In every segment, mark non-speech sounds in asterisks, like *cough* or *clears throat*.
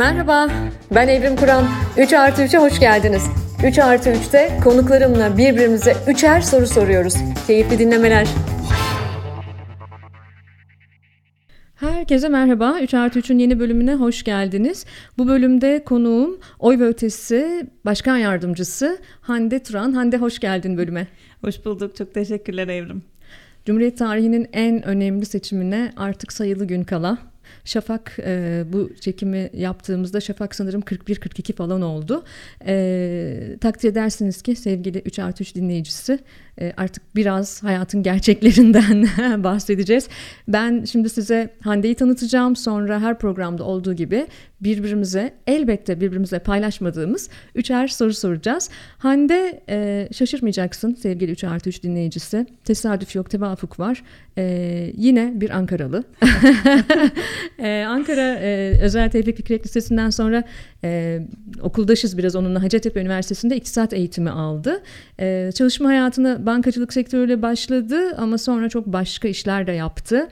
Merhaba, ben Evrim Kur'an. 3 artı 3'e hoş geldiniz. 3 artı 3'te konuklarımla birbirimize üçer soru soruyoruz. Keyifli dinlemeler. Herkese merhaba. 3 artı 3'ün yeni bölümüne hoş geldiniz. Bu bölümde konuğum Oy ve Ötesi Başkan Yardımcısı Hande Turan. Hande hoş geldin bölüme. Hoş bulduk. Çok teşekkürler Evrim. Cumhuriyet tarihinin en önemli seçimine artık sayılı gün kala. Şafak e, bu çekimi yaptığımızda Şafak sanırım 41-42 falan oldu. E, takdir edersiniz ki sevgili 3 artı 3 dinleyicisi artık biraz hayatın gerçeklerinden *laughs* bahsedeceğiz. Ben şimdi size Hande'yi tanıtacağım. Sonra her programda olduğu gibi birbirimize elbette birbirimize paylaşmadığımız üçer soru soracağız. Hande e, şaşırmayacaksın sevgili 3 artı 3 dinleyicisi. Tesadüf yok tevafuk var. E, yine bir Ankaralı. *laughs* e, Ankara Özel Tevfik Fikret Lisesi'nden sonra e, okuldaşız biraz onunla Hacettepe Üniversitesi'nde iktisat eğitimi aldı. E, çalışma hayatına bankacılık sektörüyle başladı ama sonra çok başka işler de yaptı.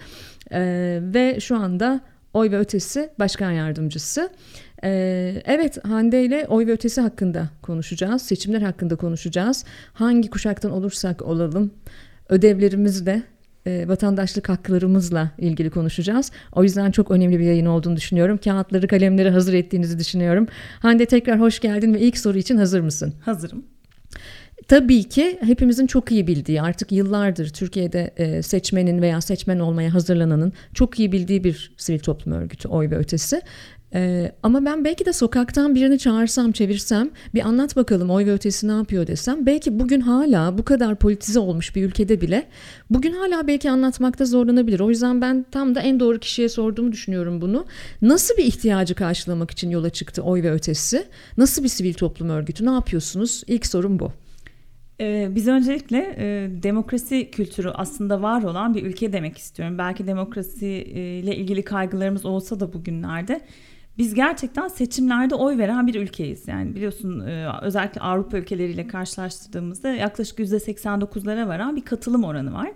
E, ve şu anda Oy ve Ötesi Başkan Yardımcısı. Evet Hande ile oy ve ötesi hakkında konuşacağız. Seçimler hakkında konuşacağız. Hangi kuşaktan olursak olalım ödevlerimizle e, vatandaşlık haklarımızla ilgili konuşacağız. O yüzden çok önemli bir yayın olduğunu düşünüyorum. Kağıtları, kalemleri hazır ettiğinizi düşünüyorum. Hande tekrar hoş geldin ve ilk soru için hazır mısın? Hazırım. Tabii ki hepimizin çok iyi bildiği artık yıllardır Türkiye'de e, seçmenin veya seçmen olmaya hazırlananın çok iyi bildiği bir sivil toplum örgütü oy ve ötesi. Ee, ama ben belki de sokaktan birini çağırsam, çevirsem, bir anlat bakalım oy ve ötesi ne yapıyor desem, belki bugün hala bu kadar politize olmuş bir ülkede bile bugün hala belki anlatmakta zorlanabilir. O yüzden ben tam da en doğru kişiye sorduğumu düşünüyorum bunu. Nasıl bir ihtiyacı karşılamak için yola çıktı oy ve ötesi? Nasıl bir sivil toplum örgütü? Ne yapıyorsunuz? İlk sorum bu. Ee, biz öncelikle e, demokrasi kültürü aslında var olan bir ülke demek istiyorum. Belki demokrasi e, ilgili kaygılarımız olsa da bugünlerde biz gerçekten seçimlerde oy veren bir ülkeyiz. Yani biliyorsun e, özellikle Avrupa ülkeleriyle karşılaştırdığımızda yaklaşık %89'lara varan bir katılım oranı var.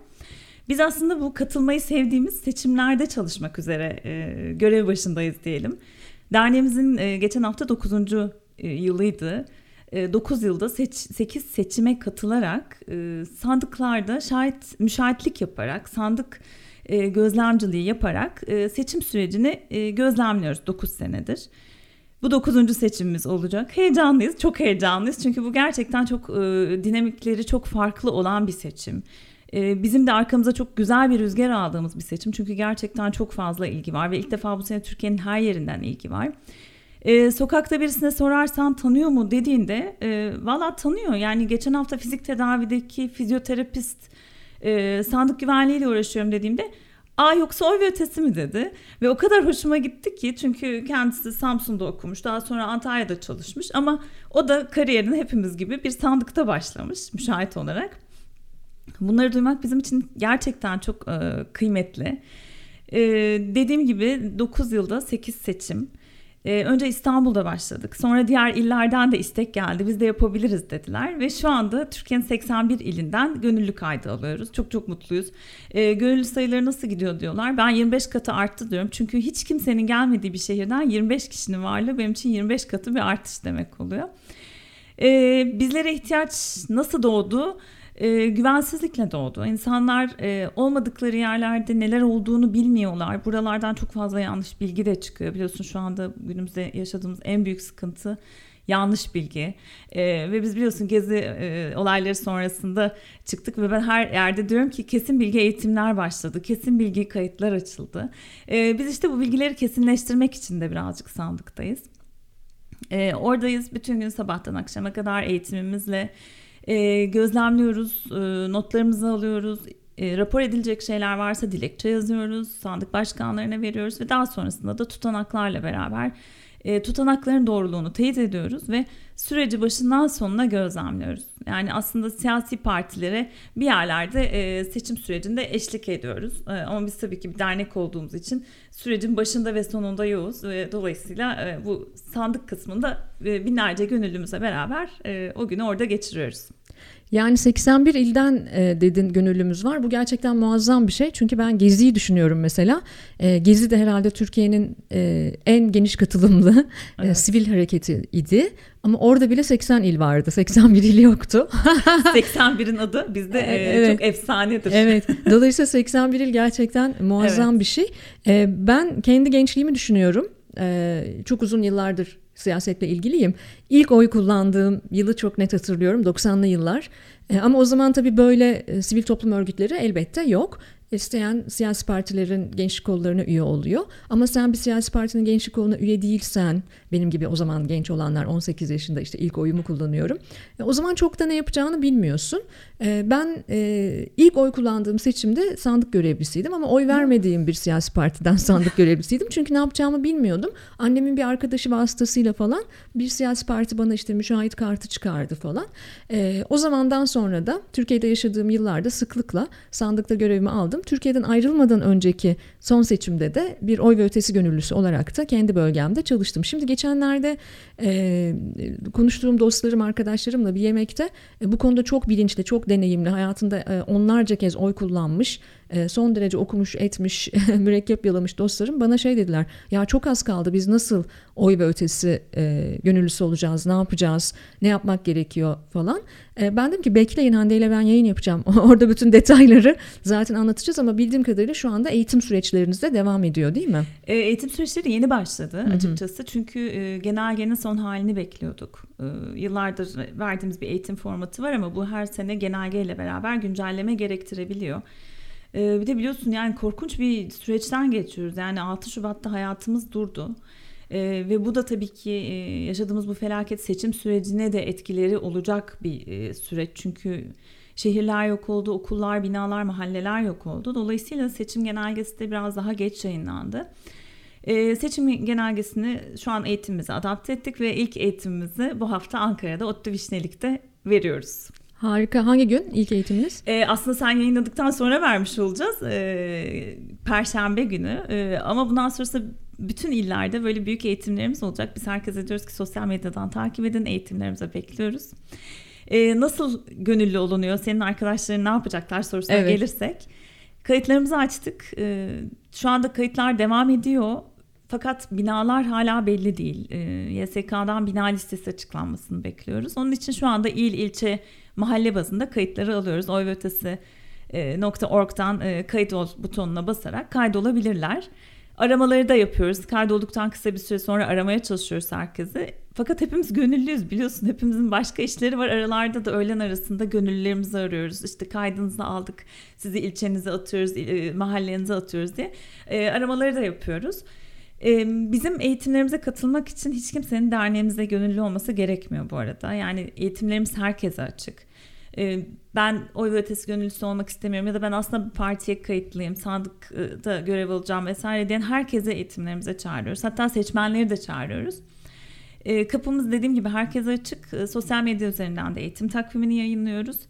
Biz aslında bu katılmayı sevdiğimiz seçimlerde çalışmak üzere e, görev başındayız diyelim. Derneğimizin e, geçen hafta 9. yılıydı. 9 yılda seç, 8 seçime katılarak sandıklarda şahit müşahitlik yaparak sandık e, gözlemciliği yaparak e, seçim sürecini e, gözlemliyoruz 9 senedir. Bu dokuzuncu seçimimiz olacak. Heyecanlıyız, çok heyecanlıyız. Çünkü bu gerçekten çok dinamikleri çok farklı olan bir seçim. Bizim de arkamıza çok güzel bir rüzgar aldığımız bir seçim. Çünkü gerçekten çok fazla ilgi var ve ilk defa bu sene Türkiye'nin her yerinden ilgi var. E, sokakta birisine sorarsan tanıyor mu dediğinde e, valla tanıyor. Yani geçen hafta fizik tedavideki fizyoterapist e, sandık güvenliğiyle uğraşıyorum dediğimde Aa yoksa oy ve ötesi mi dedi. Ve o kadar hoşuma gitti ki çünkü kendisi Samsun'da okumuş. Daha sonra Antalya'da çalışmış ama o da kariyerine hepimiz gibi bir sandıkta başlamış müşahit olarak. Bunları duymak bizim için gerçekten çok e, kıymetli. E, dediğim gibi 9 yılda 8 seçim. Ee, önce İstanbul'da başladık. Sonra diğer illerden de istek geldi. Biz de yapabiliriz dediler. Ve şu anda Türkiye'nin 81 ilinden gönüllü kaydı alıyoruz. Çok çok mutluyuz. Ee, gönüllü sayıları nasıl gidiyor diyorlar. Ben 25 katı arttı diyorum. Çünkü hiç kimsenin gelmediği bir şehirden 25 kişinin varlığı benim için 25 katı bir artış demek oluyor. Ee, bizlere ihtiyaç nasıl doğdu? E, güvensizlikle doğdu. İnsanlar e, olmadıkları yerlerde neler olduğunu bilmiyorlar. Buralardan çok fazla yanlış bilgi de çıkıyor. Biliyorsun şu anda günümüzde yaşadığımız en büyük sıkıntı yanlış bilgi ee, ve biz biliyorsun gezi e, olayları sonrasında çıktık ve ben her yerde diyorum ki kesin bilgi eğitimler başladı kesin bilgi kayıtlar açıldı ee, biz işte bu bilgileri kesinleştirmek için de birazcık sandıktayız ee, oradayız bütün gün sabahtan akşama kadar eğitimimizle e, gözlemliyoruz, e, notlarımızı alıyoruz, e, rapor edilecek şeyler varsa dilekçe yazıyoruz, sandık başkanlarına veriyoruz ve daha sonrasında da tutanaklarla beraber e, tutanakların doğruluğunu teyit ediyoruz ve süreci başından sonuna gözlemliyoruz. Yani aslında siyasi partilere bir yerlerde e, seçim sürecinde eşlik ediyoruz. E, ama biz tabii ki bir dernek olduğumuz için sürecin başında ve sonunda yoğuz ve dolayısıyla bu sandık kısmında binlerce gönüllümüze beraber o günü orada geçiriyoruz. Yani 81 ilden e, dedin gönüllümüz var. Bu gerçekten muazzam bir şey. Çünkü ben Gezi'yi düşünüyorum mesela. E, Gezi de herhalde Türkiye'nin e, en geniş katılımlı e, evet. e, sivil hareketi idi. Ama orada bile 80 il vardı. 81 il yoktu. *laughs* 81'in adı bizde e, evet. çok efsanedir. Evet. *laughs* Dolayısıyla 81 il gerçekten muazzam evet. bir şey. E, ben kendi gençliğimi düşünüyorum. E, çok uzun yıllardır siyasetle ilgiliyim. İlk oy kullandığım yılı çok net hatırlıyorum 90'lı yıllar. E, ama o zaman tabii böyle e, sivil toplum örgütleri elbette yok. İsteyen siyasi partilerin gençlik kollarına üye oluyor. Ama sen bir siyasi partinin gençlik koluna üye değilsen, benim gibi o zaman genç olanlar 18 yaşında işte ilk oyumu kullanıyorum. E, o zaman çok da ne yapacağını bilmiyorsun. E, ben e, ilk oy kullandığım seçimde sandık görevlisiydim ama oy vermediğim bir siyasi partiden *laughs* sandık görevlisiydim. Çünkü ne yapacağımı bilmiyordum. Annemin bir arkadaşı vasıtasıyla falan bir siyasi parti bana işte müşahit kartı çıkardı falan. O zamandan sonra da Türkiye'de yaşadığım yıllarda sıklıkla sandıkta görevimi aldım. Türkiye'den ayrılmadan önceki son seçimde de bir oy ve ötesi gönüllüsü olarak da kendi bölgemde çalıştım. Şimdi geçenlerde e, konuştuğum dostlarım, arkadaşlarımla bir yemekte e, bu konuda çok bilinçli, çok deneyimli, hayatında e, onlarca kez oy kullanmış e, son derece okumuş etmiş *laughs* mürekkep yalamış dostlarım bana şey dediler ya çok az kaldı biz nasıl oy ve ötesi e, gönüllüsü olacağız ne yapacağız ne yapmak gerekiyor falan e, ben dedim ki bekleyin Hande ile ben yayın yapacağım *laughs* orada bütün detayları zaten anlatacağız ama bildiğim kadarıyla şu anda eğitim süreçleriniz de devam ediyor değil mi? E, eğitim süreçleri yeni başladı Hı-hı. açıkçası çünkü e, genelgenin son halini bekliyorduk e, yıllardır verdiğimiz bir eğitim formatı var ama bu her sene genelgeyle beraber güncelleme gerektirebiliyor. Ee, bir de biliyorsun yani korkunç bir süreçten geçiyoruz. Yani 6 Şubat'ta hayatımız durdu. Ee, ve bu da tabii ki e, yaşadığımız bu felaket seçim sürecine de etkileri olacak bir e, süreç. Çünkü şehirler yok oldu, okullar, binalar, mahalleler yok oldu. Dolayısıyla seçim genelgesi de biraz daha geç yayınlandı. Ee, seçim genelgesini şu an eğitimimize adapte ettik ve ilk eğitimimizi bu hafta Ankara'da Ottu Vişnelik'te veriyoruz. Harika. Hangi gün ilk eğitiminiz? Ee, aslında sen yayınladıktan sonra vermiş olacağız. Ee, Perşembe günü. Ee, ama bundan sonrası bütün illerde böyle büyük eğitimlerimiz olacak. Biz herkese diyoruz ki sosyal medyadan takip edin. Eğitimlerimize bekliyoruz. Ee, nasıl gönüllü olunuyor? Senin arkadaşların ne yapacaklar sorusuna evet. gelirsek. Kayıtlarımızı açtık. Ee, şu anda kayıtlar devam ediyor. Fakat binalar hala belli değil. E, YSK'dan bina listesi açıklanmasını bekliyoruz. Onun için şu anda il, ilçe, mahalle bazında kayıtları alıyoruz. Oy ve ötesi e, .org'dan e, kayıt ol butonuna basarak kaydolabilirler. Aramaları da yapıyoruz. Kaydolduktan kısa bir süre sonra aramaya çalışıyoruz herkesi. Fakat hepimiz gönüllüyüz biliyorsun. Hepimizin başka işleri var. Aralarda da öğlen arasında gönüllülerimizi arıyoruz. İşte kaydınızı aldık. Sizi ilçenize atıyoruz, e, mahallenize atıyoruz diye. E, aramaları da yapıyoruz. Bizim eğitimlerimize katılmak için hiç kimsenin derneğimize gönüllü olması gerekmiyor bu arada. Yani eğitimlerimiz herkese açık. Ben oy ve ötesi gönüllüsü olmak istemiyorum ya da ben aslında bir partiye kayıtlıyım, sandıkta görev alacağım vesaire diyen herkese eğitimlerimize çağırıyoruz. Hatta seçmenleri de çağırıyoruz. Kapımız dediğim gibi herkese açık. Sosyal medya üzerinden de eğitim takvimini yayınlıyoruz.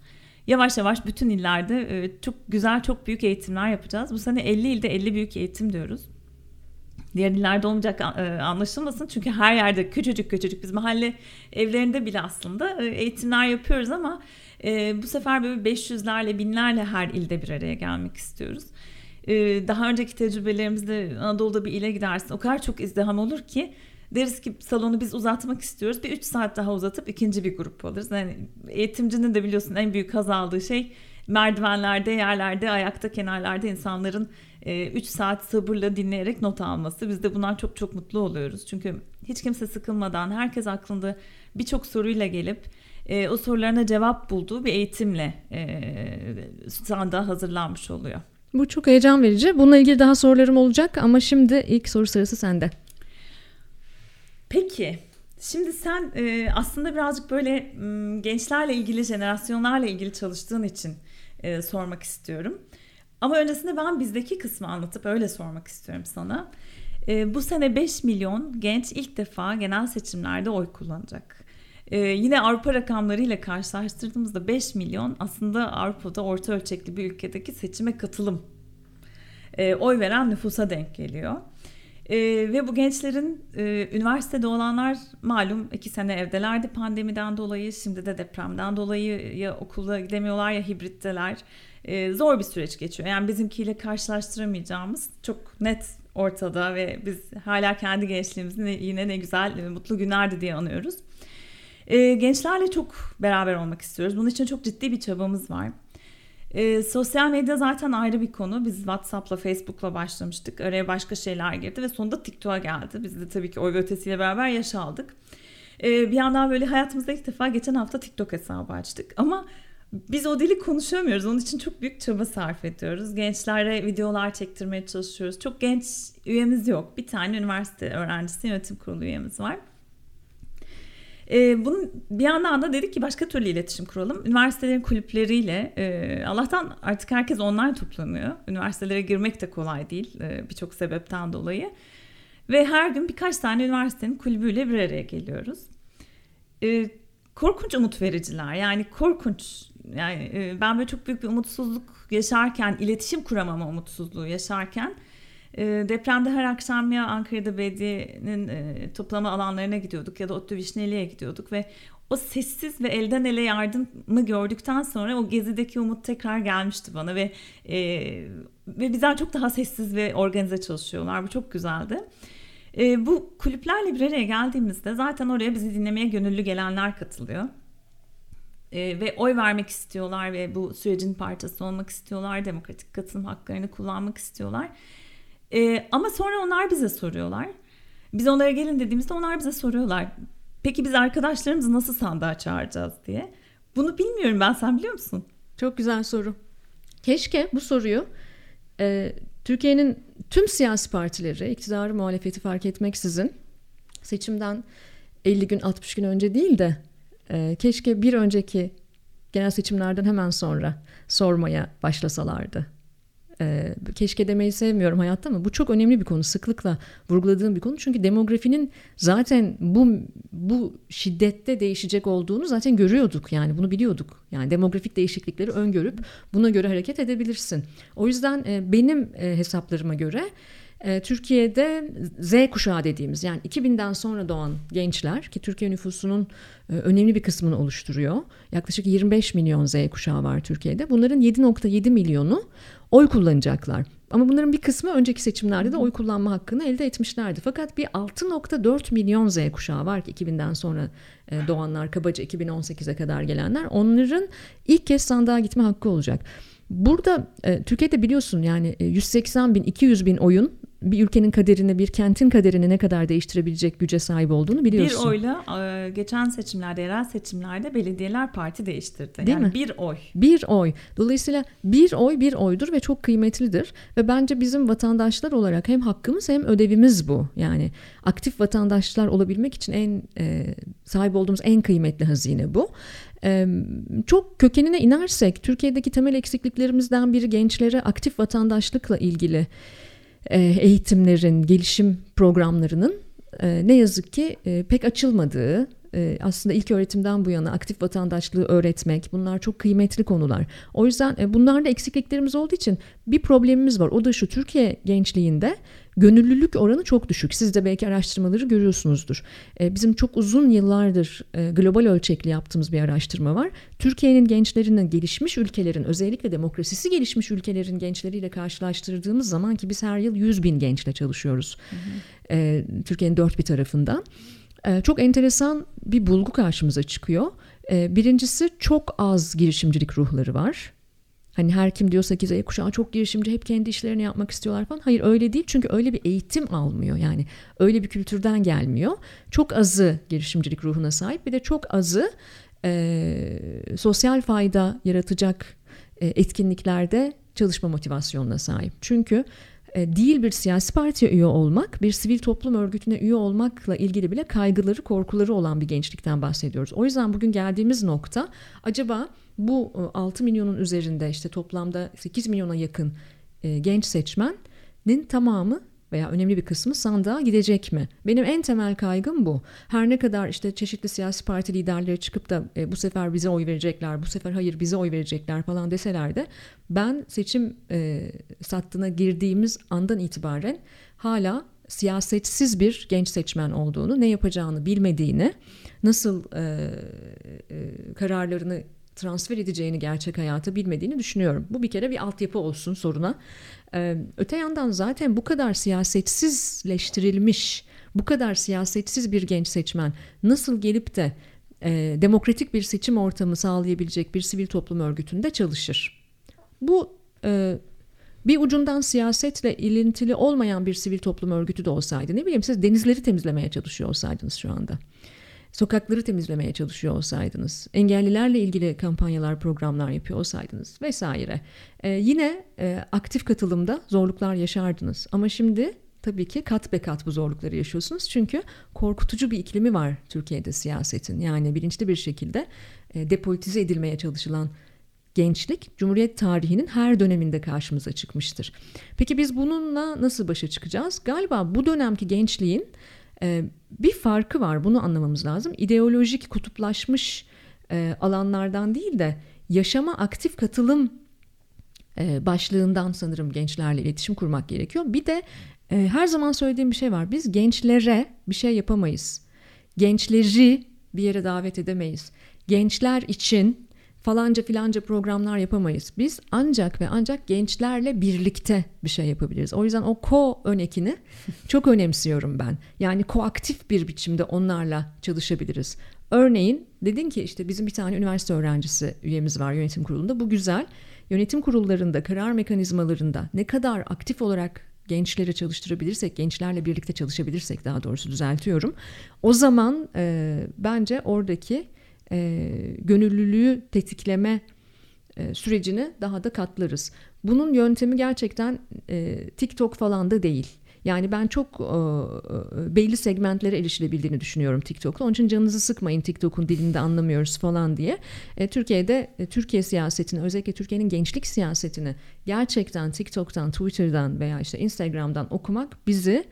Yavaş yavaş bütün illerde çok güzel, çok büyük eğitimler yapacağız. Bu sene 50 ilde 50 büyük eğitim diyoruz. Diğer illerde olmayacak e, anlaşılmasın. Çünkü her yerde küçücük küçücük biz mahalle evlerinde bile aslında e, eğitimler yapıyoruz ama e, bu sefer böyle 500'lerle binlerle her ilde bir araya gelmek istiyoruz. Daha önceki tecrübelerimizde Anadolu'da bir ile gidersin o kadar çok izdiham olur ki deriz ki salonu biz uzatmak istiyoruz. Bir 3 saat daha uzatıp ikinci bir grup alırız. Yani eğitimcinin de biliyorsun en büyük haz aldığı şey merdivenlerde, yerlerde, ayakta, kenarlarda insanların 3 e, saat sabırla dinleyerek not alması. Biz de bundan çok çok mutlu oluyoruz. Çünkü hiç kimse sıkılmadan herkes aklında birçok soruyla gelip e, o sorularına cevap bulduğu bir eğitimle e, sanda hazırlanmış oluyor. Bu çok heyecan verici. Bununla ilgili daha sorularım olacak ama şimdi ilk soru sırası sende. Peki. Şimdi sen e, aslında birazcık böyle m, gençlerle ilgili, jenerasyonlarla ilgili çalıştığın için e, sormak istiyorum. Ama öncesinde ben bizdeki kısmı anlatıp öyle sormak istiyorum sana. E, bu sene 5 milyon genç ilk defa genel seçimlerde oy kullanacak. E, yine Avrupa rakamlarıyla karşılaştırdığımızda 5 milyon aslında Avrupa'da orta ölçekli bir ülkedeki seçime katılım. E, oy veren nüfusa denk geliyor. E, ve bu gençlerin e, üniversitede olanlar malum iki sene evdelerdi pandemiden dolayı. Şimdi de depremden dolayı ya okula gidemiyorlar ya hibritteler. E, zor bir süreç geçiyor. Yani bizimkiyle karşılaştıramayacağımız çok net ortada ve biz hala kendi gençliğimizin yine ne güzel mutlu günlerdi diye anıyoruz. E, gençlerle çok beraber olmak istiyoruz. Bunun için çok ciddi bir çabamız var. E, sosyal medya zaten ayrı bir konu. Biz WhatsApp'la, Facebook'la başlamıştık. Araya başka şeyler girdi ve sonunda TikTok'a geldi. Biz de tabii ki oy ve ötesiyle beraber yaş aldık. E, bir yandan böyle hayatımızda ilk defa geçen hafta TikTok hesabı açtık. Ama biz o dili konuşamıyoruz. Onun için çok büyük çaba sarf ediyoruz. Gençlere videolar çektirmeye çalışıyoruz. Çok genç üyemiz yok. Bir tane üniversite öğrencisi yönetim kurulu üyemiz var. E, bunun bir yandan da dedik ki başka türlü iletişim kuralım. Üniversitelerin kulüpleriyle e, Allah'tan artık herkes online toplanıyor. Üniversitelere girmek de kolay değil e, birçok sebepten dolayı. Ve her gün birkaç tane üniversitenin kulübüyle bir araya geliyoruz. E, korkunç umut vericiler yani korkunç yani e, ben böyle çok büyük bir umutsuzluk yaşarken iletişim kuramama umutsuzluğu yaşarken e, depremde her akşam ya Ankara'da belediyenin e, toplama alanlarına gidiyorduk ya da Otlu Vişneli'ye gidiyorduk ve o sessiz ve elden ele yardımı gördükten sonra o gezideki umut tekrar gelmişti bana ve e, ve bizden çok daha sessiz ve organize çalışıyorlar. Bu çok güzeldi. E, bu kulüplerle bir araya geldiğimizde zaten oraya bizi dinlemeye gönüllü gelenler katılıyor. E, ve oy vermek istiyorlar ve bu sürecin parçası olmak istiyorlar. Demokratik katılım haklarını kullanmak istiyorlar. E, ama sonra onlar bize soruyorlar. Biz onlara gelin dediğimizde onlar bize soruyorlar. Peki biz arkadaşlarımızı nasıl sandığa çağıracağız diye. Bunu bilmiyorum ben sen biliyor musun? Çok güzel soru. Keşke bu soruyu e, Türkiye'nin tüm siyasi partileri, iktidarı muhalefeti fark etmeksizin seçimden 50 gün 60 gün önce değil de e, keşke bir önceki genel seçimlerden hemen sonra sormaya başlasalardı. E, keşke demeyi sevmiyorum hayatta ama bu çok önemli bir konu. Sıklıkla vurguladığım bir konu. Çünkü demografinin zaten bu bu şiddette değişecek olduğunu zaten görüyorduk. Yani bunu biliyorduk. Yani demografik değişiklikleri öngörüp buna göre hareket edebilirsin. O yüzden e, benim e, hesaplarıma göre e, Türkiye'de Z kuşağı dediğimiz yani 2000'den sonra doğan gençler ki Türkiye nüfusunun e, önemli bir kısmını oluşturuyor. Yaklaşık 25 milyon Z kuşağı var Türkiye'de. Bunların 7.7 milyonu oy kullanacaklar. Ama bunların bir kısmı önceki seçimlerde de oy kullanma hakkını elde etmişlerdi. Fakat bir 6.4 milyon Z kuşağı var ki 2000'den sonra e, doğanlar kabaca 2018'e kadar gelenler. Onların ilk kez sandığa gitme hakkı olacak. Burada Türkiye'de biliyorsun yani 180 bin 200 bin oyun bir ülkenin kaderini, bir kentin kaderini ne kadar değiştirebilecek güce sahip olduğunu biliyorsun. Bir oyla e, geçen seçimlerde, yerel seçimlerde belediyeler parti değiştirdi. Değil yani mi? bir oy. Bir oy. Dolayısıyla bir oy bir oydur ve çok kıymetlidir. Ve bence bizim vatandaşlar olarak hem hakkımız hem ödevimiz bu. Yani aktif vatandaşlar olabilmek için en e, sahip olduğumuz en kıymetli hazine bu. E, çok kökenine inersek Türkiye'deki temel eksikliklerimizden biri gençlere aktif vatandaşlıkla ilgili eğitimlerin, gelişim programlarının e, ne yazık ki e, pek açılmadığı, aslında ilk öğretimden bu yana aktif vatandaşlığı öğretmek bunlar çok kıymetli konular. O yüzden bunlarda eksikliklerimiz olduğu için bir problemimiz var. O da şu Türkiye gençliğinde gönüllülük oranı çok düşük. Siz de belki araştırmaları görüyorsunuzdur. E, bizim çok uzun yıllardır e, global ölçekli yaptığımız bir araştırma var. Türkiye'nin gençlerinin gelişmiş ülkelerin özellikle demokrasisi gelişmiş ülkelerin gençleriyle karşılaştırdığımız zaman ki biz her yıl 100 bin gençle çalışıyoruz. Hı hı. E, Türkiye'nin dört bir tarafından. Çok enteresan bir bulgu karşımıza çıkıyor. Birincisi çok az girişimcilik ruhları var. Hani her kim diyorsa ki Z kuşağı çok girişimci hep kendi işlerini yapmak istiyorlar falan. Hayır öyle değil çünkü öyle bir eğitim almıyor yani öyle bir kültürden gelmiyor. Çok azı girişimcilik ruhuna sahip bir de çok azı e, sosyal fayda yaratacak e, etkinliklerde çalışma motivasyonuna sahip. Çünkü e, değil bir siyasi partiye üye olmak, bir sivil toplum örgütüne üye olmakla ilgili bile kaygıları, korkuları olan bir gençlikten bahsediyoruz. O yüzden bugün geldiğimiz nokta acaba bu 6 e, milyonun üzerinde işte toplamda 8 milyona yakın e, genç seçmenin tamamı veya önemli bir kısmı sandığa gidecek mi? Benim en temel kaygım bu. Her ne kadar işte çeşitli siyasi parti liderleri çıkıp da e, bu sefer bize oy verecekler, bu sefer hayır bize oy verecekler falan deseler de ben seçim e, sattığına girdiğimiz andan itibaren hala siyasetsiz bir genç seçmen olduğunu, ne yapacağını bilmediğini, nasıl e, e, kararlarını transfer edeceğini gerçek hayata bilmediğini düşünüyorum. Bu bir kere bir altyapı olsun soruna. Ee, öte yandan zaten bu kadar siyasetsizleştirilmiş, bu kadar siyasetsiz bir genç seçmen nasıl gelip de e, demokratik bir seçim ortamı sağlayabilecek bir sivil toplum örgütünde çalışır? Bu e, bir ucundan siyasetle ilintili olmayan bir sivil toplum örgütü de olsaydı ne bileyim siz denizleri temizlemeye çalışıyor olsaydınız şu anda sokakları temizlemeye çalışıyor olsaydınız, engellilerle ilgili kampanyalar, programlar yapıyor olsaydınız vesaire. Ee, yine e, aktif katılımda zorluklar yaşardınız. Ama şimdi tabii ki kat be kat bu zorlukları yaşıyorsunuz. Çünkü korkutucu bir iklimi var Türkiye'de siyasetin. Yani bilinçli bir şekilde e, depolitize edilmeye çalışılan gençlik Cumhuriyet tarihinin her döneminde karşımıza çıkmıştır. Peki biz bununla nasıl başa çıkacağız? Galiba bu dönemki gençliğin e, bir farkı var bunu anlamamız lazım. İdeolojik kutuplaşmış e, alanlardan değil de yaşama aktif katılım e, başlığından sanırım gençlerle iletişim kurmak gerekiyor. Bir de her zaman söylediğim bir şey var. Biz gençlere bir şey yapamayız. Gençleri bir yere davet edemeyiz. Gençler için falanca filanca programlar yapamayız. Biz ancak ve ancak gençlerle birlikte bir şey yapabiliriz. O yüzden o ko önekini *laughs* çok önemsiyorum ben. Yani koaktif bir biçimde onlarla çalışabiliriz. Örneğin dedin ki işte bizim bir tane üniversite öğrencisi üyemiz var yönetim kurulunda. Bu güzel. Yönetim kurullarında, karar mekanizmalarında ne kadar aktif olarak gençleri çalıştırabilirsek, gençlerle birlikte çalışabilirsek daha doğrusu düzeltiyorum. O zaman e, bence oradaki e, gönüllülüğü tetikleme e, sürecini daha da katlarız. Bunun yöntemi gerçekten e, TikTok falan da değil. Yani ben çok e, e, belli segmentlere erişilebildiğini düşünüyorum TikTok'la. Onun için canınızı sıkmayın TikTok'un dilinde anlamıyoruz falan diye. E, Türkiye'de e, Türkiye siyasetini özellikle Türkiye'nin gençlik siyasetini gerçekten TikTok'tan, Twitter'dan veya işte Instagram'dan okumak bizi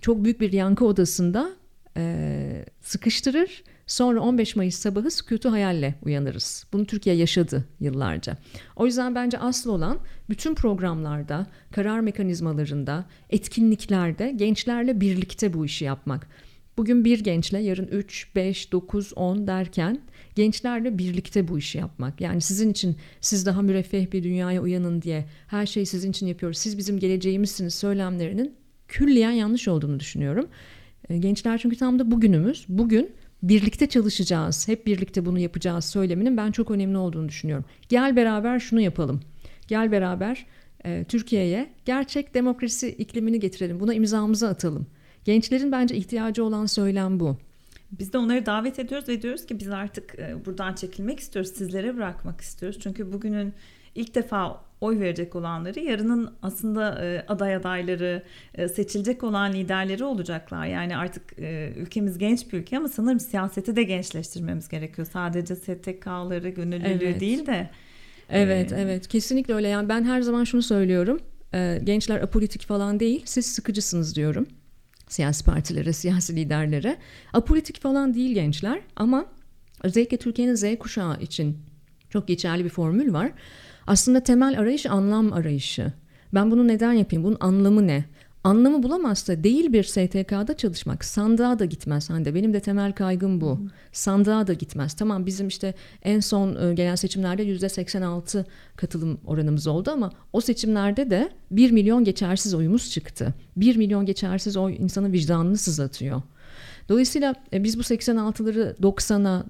çok büyük bir yankı odasında e, sıkıştırır Sonra 15 Mayıs sabahı sükutu hayalle uyanırız. Bunu Türkiye yaşadı yıllarca. O yüzden bence asıl olan bütün programlarda, karar mekanizmalarında, etkinliklerde gençlerle birlikte bu işi yapmak. Bugün bir gençle yarın 3, 5, 9, 10 derken gençlerle birlikte bu işi yapmak. Yani sizin için siz daha müreffeh bir dünyaya uyanın diye her şeyi sizin için yapıyoruz. Siz bizim geleceğimizsiniz söylemlerinin külliyen yanlış olduğunu düşünüyorum. Ee, gençler çünkü tam da bugünümüz. Bugün birlikte çalışacağız, hep birlikte bunu yapacağız söyleminin ben çok önemli olduğunu düşünüyorum. Gel beraber şunu yapalım. Gel beraber e, Türkiye'ye gerçek demokrasi iklimini getirelim. Buna imzamızı atalım. Gençlerin bence ihtiyacı olan söylem bu. Biz de onları davet ediyoruz ve diyoruz ki biz artık e, buradan çekilmek istiyoruz, sizlere bırakmak istiyoruz. Çünkü bugünün ilk defa oy verecek olanları yarının aslında e, aday adayları e, seçilecek olan liderleri olacaklar. Yani artık e, ülkemiz genç bir ülke ama sanırım siyaseti de gençleştirmemiz gerekiyor. Sadece STK'ları gönüllülüğü evet. değil de. Evet evet kesinlikle öyle yani ben her zaman şunu söylüyorum gençler apolitik falan değil siz sıkıcısınız diyorum siyasi partilere siyasi liderlere apolitik falan değil gençler ama özellikle Türkiye'nin Z kuşağı için çok geçerli bir formül var aslında temel arayış anlam arayışı. Ben bunu neden yapayım? Bunun anlamı ne? Anlamı bulamazsa değil bir STK'da çalışmak. Sandığa da gitmez Hande. Benim de temel kaygım bu. Hmm. Sandığa da gitmez. Tamam bizim işte en son e, gelen seçimlerde yüzde 86 katılım oranımız oldu ama o seçimlerde de 1 milyon geçersiz oyumuz çıktı. 1 milyon geçersiz oy insanın vicdanını sızlatıyor. Dolayısıyla e, biz bu 86'ları 90'a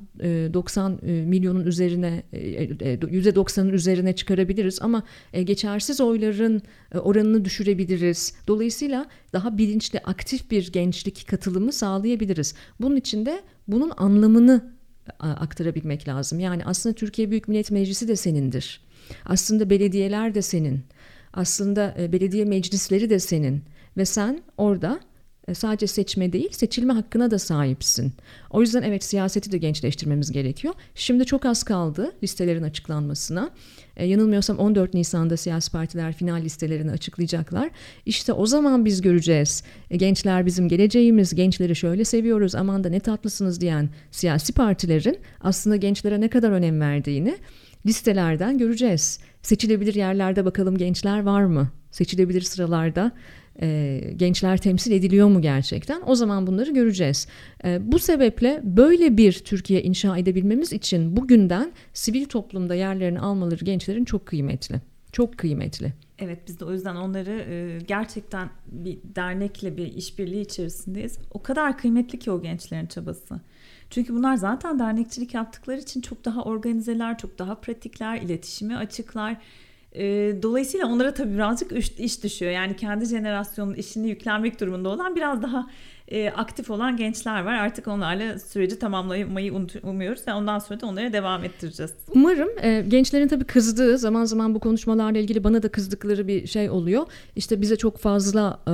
90 milyonun üzerine %90'ın e, e, üzerine çıkarabiliriz ama geçersiz oyların oranını düşürebiliriz. Dolayısıyla daha bilinçli aktif bir gençlik katılımı sağlayabiliriz. Bunun için de bunun anlamını aktarabilmek lazım. Yani aslında Türkiye Büyük Millet Meclisi de senindir. Aslında belediyeler de senin. Aslında belediye meclisleri de senin ve sen orada sadece seçme değil seçilme hakkına da sahipsin. O yüzden evet siyaseti de gençleştirmemiz gerekiyor. Şimdi çok az kaldı listelerin açıklanmasına. E, yanılmıyorsam 14 Nisan'da siyasi partiler final listelerini açıklayacaklar. İşte o zaman biz göreceğiz. E, gençler bizim geleceğimiz, gençleri şöyle seviyoruz, aman da ne tatlısınız diyen siyasi partilerin aslında gençlere ne kadar önem verdiğini listelerden göreceğiz. Seçilebilir yerlerde bakalım gençler var mı? Seçilebilir sıralarda e, gençler temsil ediliyor mu gerçekten? O zaman bunları göreceğiz. E, bu sebeple böyle bir Türkiye inşa edebilmemiz için bugünden sivil toplumda yerlerini almaları gençlerin çok kıymetli. Çok kıymetli. Evet biz de o yüzden onları e, gerçekten bir dernekle bir işbirliği içerisindeyiz. O kadar kıymetli ki o gençlerin çabası. Çünkü bunlar zaten dernekçilik yaptıkları için çok daha organizeler, çok daha pratikler, iletişimi açıklar. E, dolayısıyla onlara tabii birazcık iş, düşüyor. Yani kendi jenerasyonun işini yüklenmek durumunda olan biraz daha e, aktif olan gençler var. Artık onlarla süreci tamamlamayı umuyoruz ve ondan sonra da onlara devam ettireceğiz. Umarım e, gençlerin tabii kızdığı zaman zaman bu konuşmalarla ilgili bana da kızdıkları bir şey oluyor. İşte bize çok fazla e,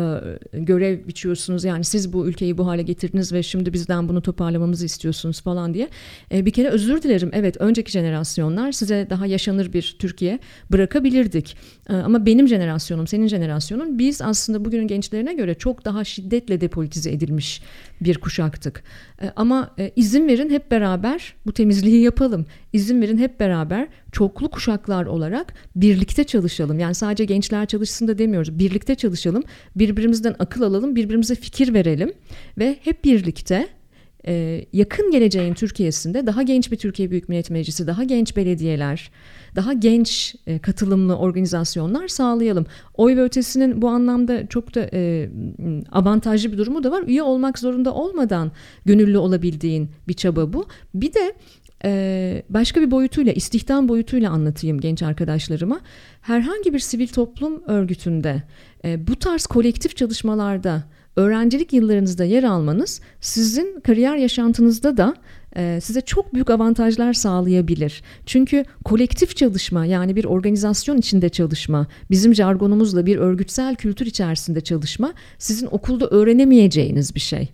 görev biçiyorsunuz yani siz bu ülkeyi bu hale getirdiniz ve şimdi bizden bunu toparlamamızı istiyorsunuz falan diye. E, bir kere özür dilerim. Evet önceki jenerasyonlar size daha yaşanır bir Türkiye bırakabilirdik. E, ama benim jenerasyonum, senin jenerasyonun biz aslında bugünün gençlerine göre çok daha şiddetle depolitize edildik edilmiş bir kuşaktık. E, ama e, izin verin hep beraber bu temizliği yapalım. İzin verin hep beraber çoklu kuşaklar olarak birlikte çalışalım. Yani sadece gençler çalışsın da demiyoruz. Birlikte çalışalım. Birbirimizden akıl alalım, birbirimize fikir verelim ve hep birlikte e, yakın geleceğin Türkiye'sinde daha genç bir Türkiye Büyük Millet Meclisi, daha genç belediyeler, daha genç e, katılımlı organizasyonlar sağlayalım. Oy ve ötesinin bu anlamda çok da e, avantajlı bir durumu da var. Üye olmak zorunda olmadan gönüllü olabildiğin bir çaba bu. Bir de e, başka bir boyutuyla, istihdam boyutuyla anlatayım genç arkadaşlarıma. Herhangi bir sivil toplum örgütünde e, bu tarz kolektif çalışmalarda öğrencilik yıllarınızda yer almanız sizin kariyer yaşantınızda da size çok büyük avantajlar sağlayabilir. Çünkü kolektif çalışma yani bir organizasyon içinde çalışma, bizim jargonumuzla bir örgütsel kültür içerisinde çalışma sizin okulda öğrenemeyeceğiniz bir şey.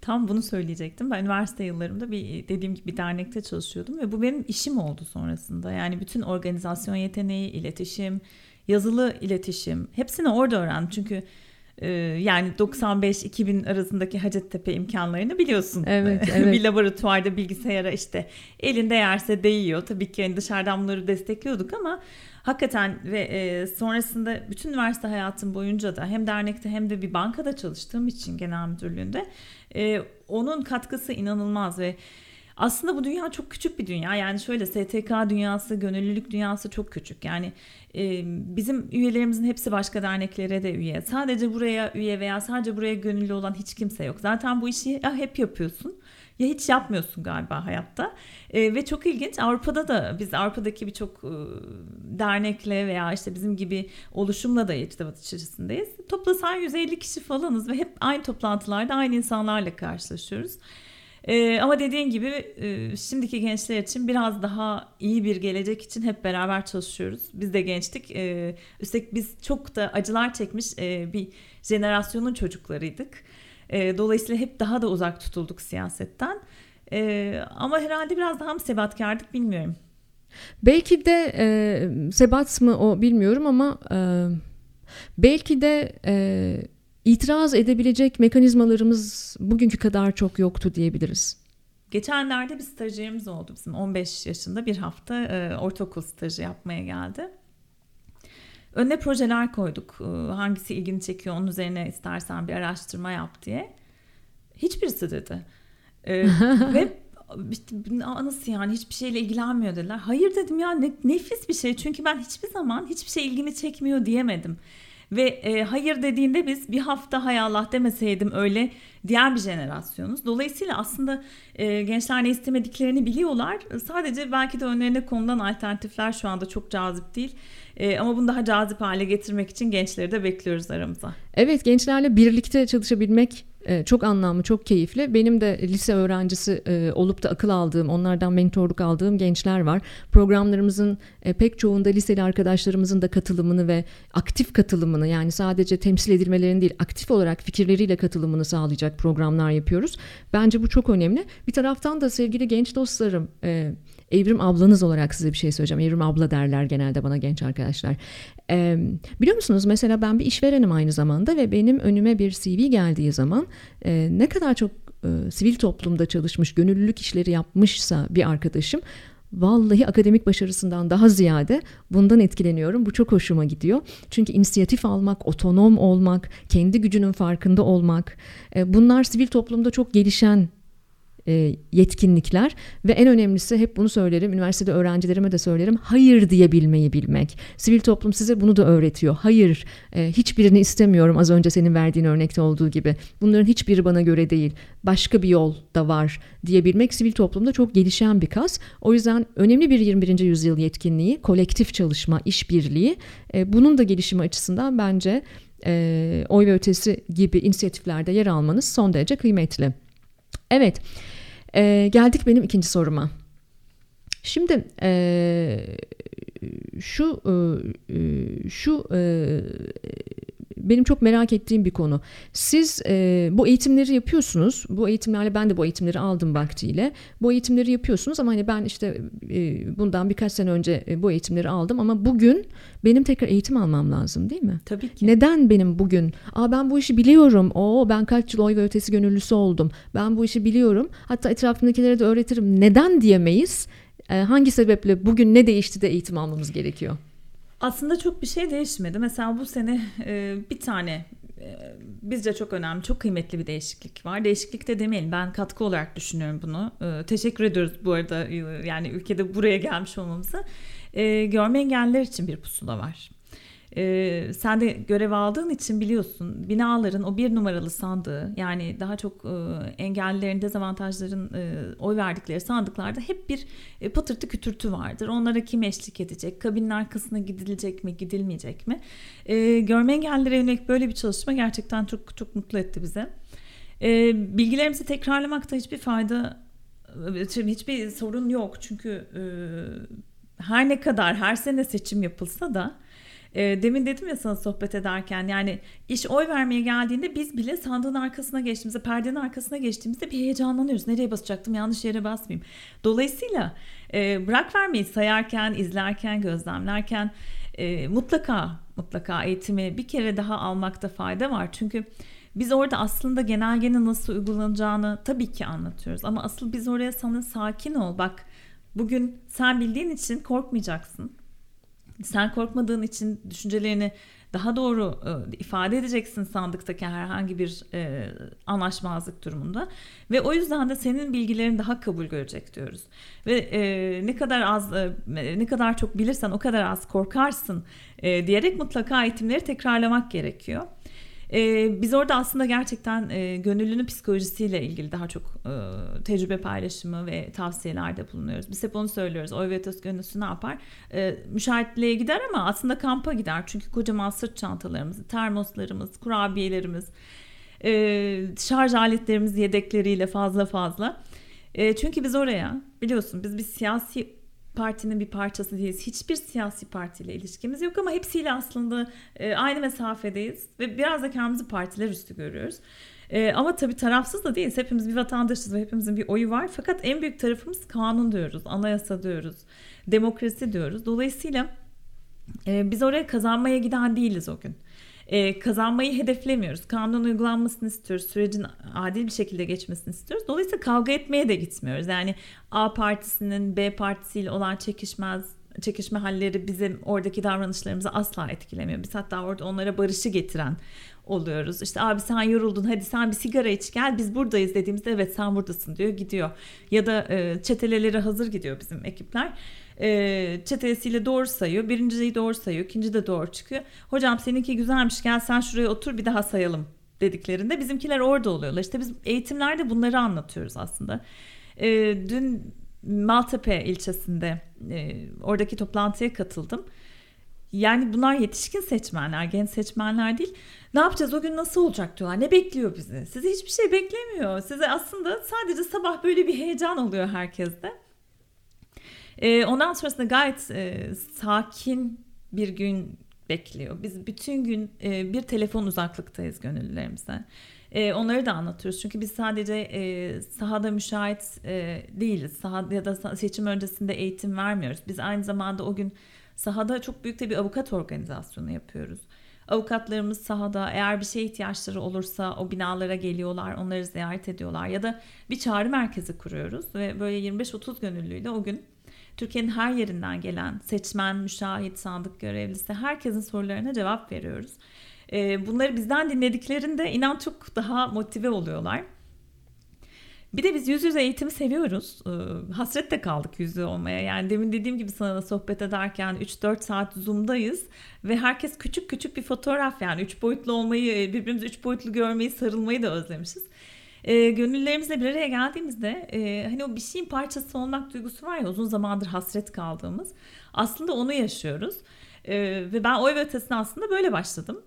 Tam bunu söyleyecektim. Ben üniversite yıllarımda bir dediğim gibi bir dernekte çalışıyordum ve bu benim işim oldu sonrasında. Yani bütün organizasyon yeteneği, iletişim, yazılı iletişim hepsini orada öğrendim. Çünkü yani 95-2000 arasındaki Hacettepe imkanlarını biliyorsun. Evet, *laughs* evet. bir laboratuvarda bilgisayara işte elinde yerse değiyor. Tabii ki yani dışarıdan bunları destekliyorduk ama hakikaten ve e, sonrasında bütün üniversite hayatım boyunca da hem dernekte hem de bir bankada çalıştığım için genel müdürlüğünde e, onun katkısı inanılmaz ve aslında bu dünya çok küçük bir dünya. Yani şöyle STK dünyası, gönüllülük dünyası çok küçük. Yani e, bizim üyelerimizin hepsi başka derneklere de üye. Sadece buraya üye veya sadece buraya gönüllü olan hiç kimse yok. Zaten bu işi ya hep yapıyorsun ya hiç yapmıyorsun galiba hayatta. E, ve çok ilginç Avrupa'da da biz Avrupa'daki birçok e, dernekle veya işte bizim gibi oluşumla da irtibat içerisindeyiz. Toplasan 150 kişi falanız ve hep aynı toplantılarda aynı insanlarla karşılaşıyoruz. Ee, ama dediğin gibi e, şimdiki gençler için biraz daha iyi bir gelecek için hep beraber çalışıyoruz. Biz de gençtik. Ee, üstelik biz çok da acılar çekmiş e, bir jenerasyonun çocuklarıydık. E, dolayısıyla hep daha da uzak tutulduk siyasetten. E, ama herhalde biraz daha mı sebatkardık bilmiyorum. Belki de e, sebat mı o bilmiyorum ama e, belki de... E, itiraz edebilecek mekanizmalarımız bugünkü kadar çok yoktu diyebiliriz. Geçenlerde bir stajyerimiz oldu bizim 15 yaşında bir hafta e, ortaokul stajı yapmaya geldi. Önüne projeler koyduk. E, hangisi ilgini çekiyor onun üzerine istersen bir araştırma yap diye. Hiçbirisi dedi. E, *laughs* ve işte, nasıl yani hiçbir şeyle ilgilenmiyor dediler. Hayır dedim ya ne, nefis bir şey çünkü ben hiçbir zaman hiçbir şey ilgimi çekmiyor diyemedim. Ve e, hayır dediğinde biz bir hafta hay Allah demeseydim öyle diğer bir jenerasyonuz. Dolayısıyla aslında e, gençler ne istemediklerini biliyorlar. Sadece belki de önlerine konulan alternatifler şu anda çok cazip değil. E, ama bunu daha cazip hale getirmek için gençleri de bekliyoruz aramıza. Evet gençlerle birlikte çalışabilmek çok anlamlı, çok keyifli. Benim de lise öğrencisi e, olup da akıl aldığım, onlardan mentorluk aldığım gençler var. Programlarımızın e, pek çoğunda liseli arkadaşlarımızın da katılımını ve aktif katılımını yani sadece temsil edilmelerini değil aktif olarak fikirleriyle katılımını sağlayacak programlar yapıyoruz. Bence bu çok önemli. Bir taraftan da sevgili genç dostlarım, Evrim ablanız olarak size bir şey söyleyeceğim. Evrim abla derler genelde bana genç arkadaşlar. Ee, biliyor musunuz mesela ben bir işverenim aynı zamanda ve benim önüme bir CV geldiği zaman e, ne kadar çok e, sivil toplumda çalışmış, gönüllülük işleri yapmışsa bir arkadaşım vallahi akademik başarısından daha ziyade bundan etkileniyorum. Bu çok hoşuma gidiyor. Çünkü inisiyatif almak, otonom olmak, kendi gücünün farkında olmak e, bunlar sivil toplumda çok gelişen e, yetkinlikler ve en önemlisi hep bunu söylerim üniversitede öğrencilerime de söylerim hayır diyebilmeyi bilmek. Sivil toplum size bunu da öğretiyor. Hayır e, hiçbirini istemiyorum az önce senin verdiğin örnekte olduğu gibi. Bunların hiçbiri bana göre değil. Başka bir yol da var diyebilmek sivil toplumda çok gelişen bir kas. O yüzden önemli bir 21. yüzyıl yetkinliği, kolektif çalışma, işbirliği. E, bunun da gelişimi açısından bence oy ve ötesi gibi inisiyatiflerde yer almanız son derece kıymetli. Evet, e, geldik benim ikinci soruma. Şimdi e, şu e, şu e, benim çok merak ettiğim bir konu. Siz e, bu eğitimleri yapıyorsunuz. Bu eğitimlerle ben de bu eğitimleri aldım vaktiyle. Bu eğitimleri yapıyorsunuz ama hani ben işte e, bundan birkaç sene önce e, bu eğitimleri aldım ama bugün benim tekrar eğitim almam lazım değil mi? Tabii ki. Neden benim bugün? Aa ben bu işi biliyorum. Oo ben kaç yıl oy ve ötesi gönüllüsü oldum. Ben bu işi biliyorum. Hatta etrafımdakilere de öğretirim. Neden diyemeyiz? E, hangi sebeple bugün ne değişti de eğitim almamız gerekiyor? Aslında çok bir şey değişmedi. Mesela bu sene e, bir tane e, bizce çok önemli, çok kıymetli bir değişiklik var. Değişiklik de demeyelim. Ben katkı olarak düşünüyorum bunu. E, teşekkür ediyoruz bu arada yani ülkede buraya gelmiş olmamıza. E, görme engelliler için bir pusula var. Ee, sen de görev aldığın için biliyorsun binaların o bir numaralı sandığı yani daha çok e, engellilerin dezavantajların e, oy verdikleri sandıklarda hep bir e, patırtı kütürtü vardır. Onlara kim eşlik edecek? Kabinin arkasına gidilecek mi gidilmeyecek mi? E, görme engellilere yönelik böyle bir çalışma gerçekten çok çok mutlu etti bize. E, bilgilerimizi tekrarlamakta hiçbir fayda hiçbir sorun yok çünkü e, her ne kadar her sene seçim yapılsa da e, demin dedim ya sana sohbet ederken yani iş oy vermeye geldiğinde biz bile sandığın arkasına geçtiğimizde perdenin arkasına geçtiğimizde bir heyecanlanıyoruz. Nereye basacaktım yanlış yere basmayayım. Dolayısıyla e, bırak vermeyi sayarken, izlerken, gözlemlerken e, mutlaka mutlaka eğitimi bir kere daha almakta fayda var. Çünkü biz orada aslında genelgenin nasıl uygulanacağını tabii ki anlatıyoruz. Ama asıl biz oraya sana sakin ol bak bugün sen bildiğin için korkmayacaksın sen korkmadığın için düşüncelerini daha doğru e, ifade edeceksin sandıktaki herhangi bir e, anlaşmazlık durumunda ve o yüzden de senin bilgilerin daha kabul görecek diyoruz ve e, ne kadar az e, ne kadar çok bilirsen o kadar az korkarsın e, diyerek mutlaka eğitimleri tekrarlamak gerekiyor. E, biz orada aslında gerçekten e, gönüllünün psikolojisiyle ilgili daha çok e, tecrübe paylaşımı ve tavsiyelerde bulunuyoruz. Biz hep onu söylüyoruz. Oy ve gönüllüsü ne yapar? E, müşahitliğe gider ama aslında kampa gider. Çünkü kocaman sırt çantalarımız, termoslarımız, kurabiyelerimiz, e, şarj aletlerimiz yedekleriyle fazla fazla. E, çünkü biz oraya biliyorsun biz bir siyasi partinin bir parçası değiliz. Hiçbir siyasi partiyle ilişkimiz yok ama hepsiyle aslında e, aynı mesafedeyiz ve biraz da kendimizi partiler üstü görüyoruz. E, ama tabii tarafsız da değiliz. Hepimiz bir vatandaşız ve hepimizin bir oyu var. Fakat en büyük tarafımız kanun diyoruz, anayasa diyoruz, demokrasi diyoruz. Dolayısıyla e, biz oraya kazanmaya giden değiliz o gün e, kazanmayı hedeflemiyoruz. Kanun uygulanmasını istiyoruz. Sürecin adil bir şekilde geçmesini istiyoruz. Dolayısıyla kavga etmeye de gitmiyoruz. Yani A partisinin B partisiyle olan çekişmez çekişme halleri bizim oradaki davranışlarımızı asla etkilemiyor. Biz hatta orada onlara barışı getiren oluyoruz. İşte abi sen yoruldun hadi sen bir sigara iç gel biz buradayız dediğimizde evet sen buradasın diyor gidiyor. Ya da e, çeteleleri hazır gidiyor bizim ekipler e, çetesiyle doğru sayıyor. Birinciyi doğru sayıyor. ikinci de doğru çıkıyor. Hocam seninki güzelmiş gel sen şuraya otur bir daha sayalım dediklerinde bizimkiler orada oluyorlar. İşte biz eğitimlerde bunları anlatıyoruz aslında. E, dün Maltepe ilçesinde e, oradaki toplantıya katıldım. Yani bunlar yetişkin seçmenler, genç seçmenler değil. Ne yapacağız o gün nasıl olacak diyorlar. Ne bekliyor bizi? Sizi hiçbir şey beklemiyor. Size aslında sadece sabah böyle bir heyecan oluyor herkeste. E, ondan sonrasında gayet e, sakin bir gün bekliyor. Biz bütün gün e, bir telefon uzaklıktayız gönüllülerimize. E, onları da anlatıyoruz. Çünkü biz sadece e, sahada müşahit e, değiliz. Sahada ya da seçim öncesinde eğitim vermiyoruz. Biz aynı zamanda o gün sahada çok büyük de bir avukat organizasyonu yapıyoruz. Avukatlarımız sahada eğer bir şeye ihtiyaçları olursa o binalara geliyorlar, onları ziyaret ediyorlar ya da bir çağrı merkezi kuruyoruz ve böyle 25-30 gönüllüyle o gün Türkiye'nin her yerinden gelen seçmen, müşahit, sandık görevlisi herkesin sorularına cevap veriyoruz. E, bunları bizden dinlediklerinde inan çok daha motive oluyorlar. Bir de biz yüz yüze eğitimi seviyoruz. Ee, hasret de kaldık yüz yüze olmaya. Yani demin dediğim gibi sana da sohbet ederken 3-4 saat Zoom'dayız. Ve herkes küçük küçük bir fotoğraf yani. Üç boyutlu olmayı, birbirimizi üç boyutlu görmeyi, sarılmayı da özlemişiz. E, gönüllerimizle bir araya geldiğimizde e, hani o bir şeyin parçası olmak duygusu var ya uzun zamandır hasret kaldığımız. Aslında onu yaşıyoruz. E, ve ben oy ve ötesine aslında böyle başladım.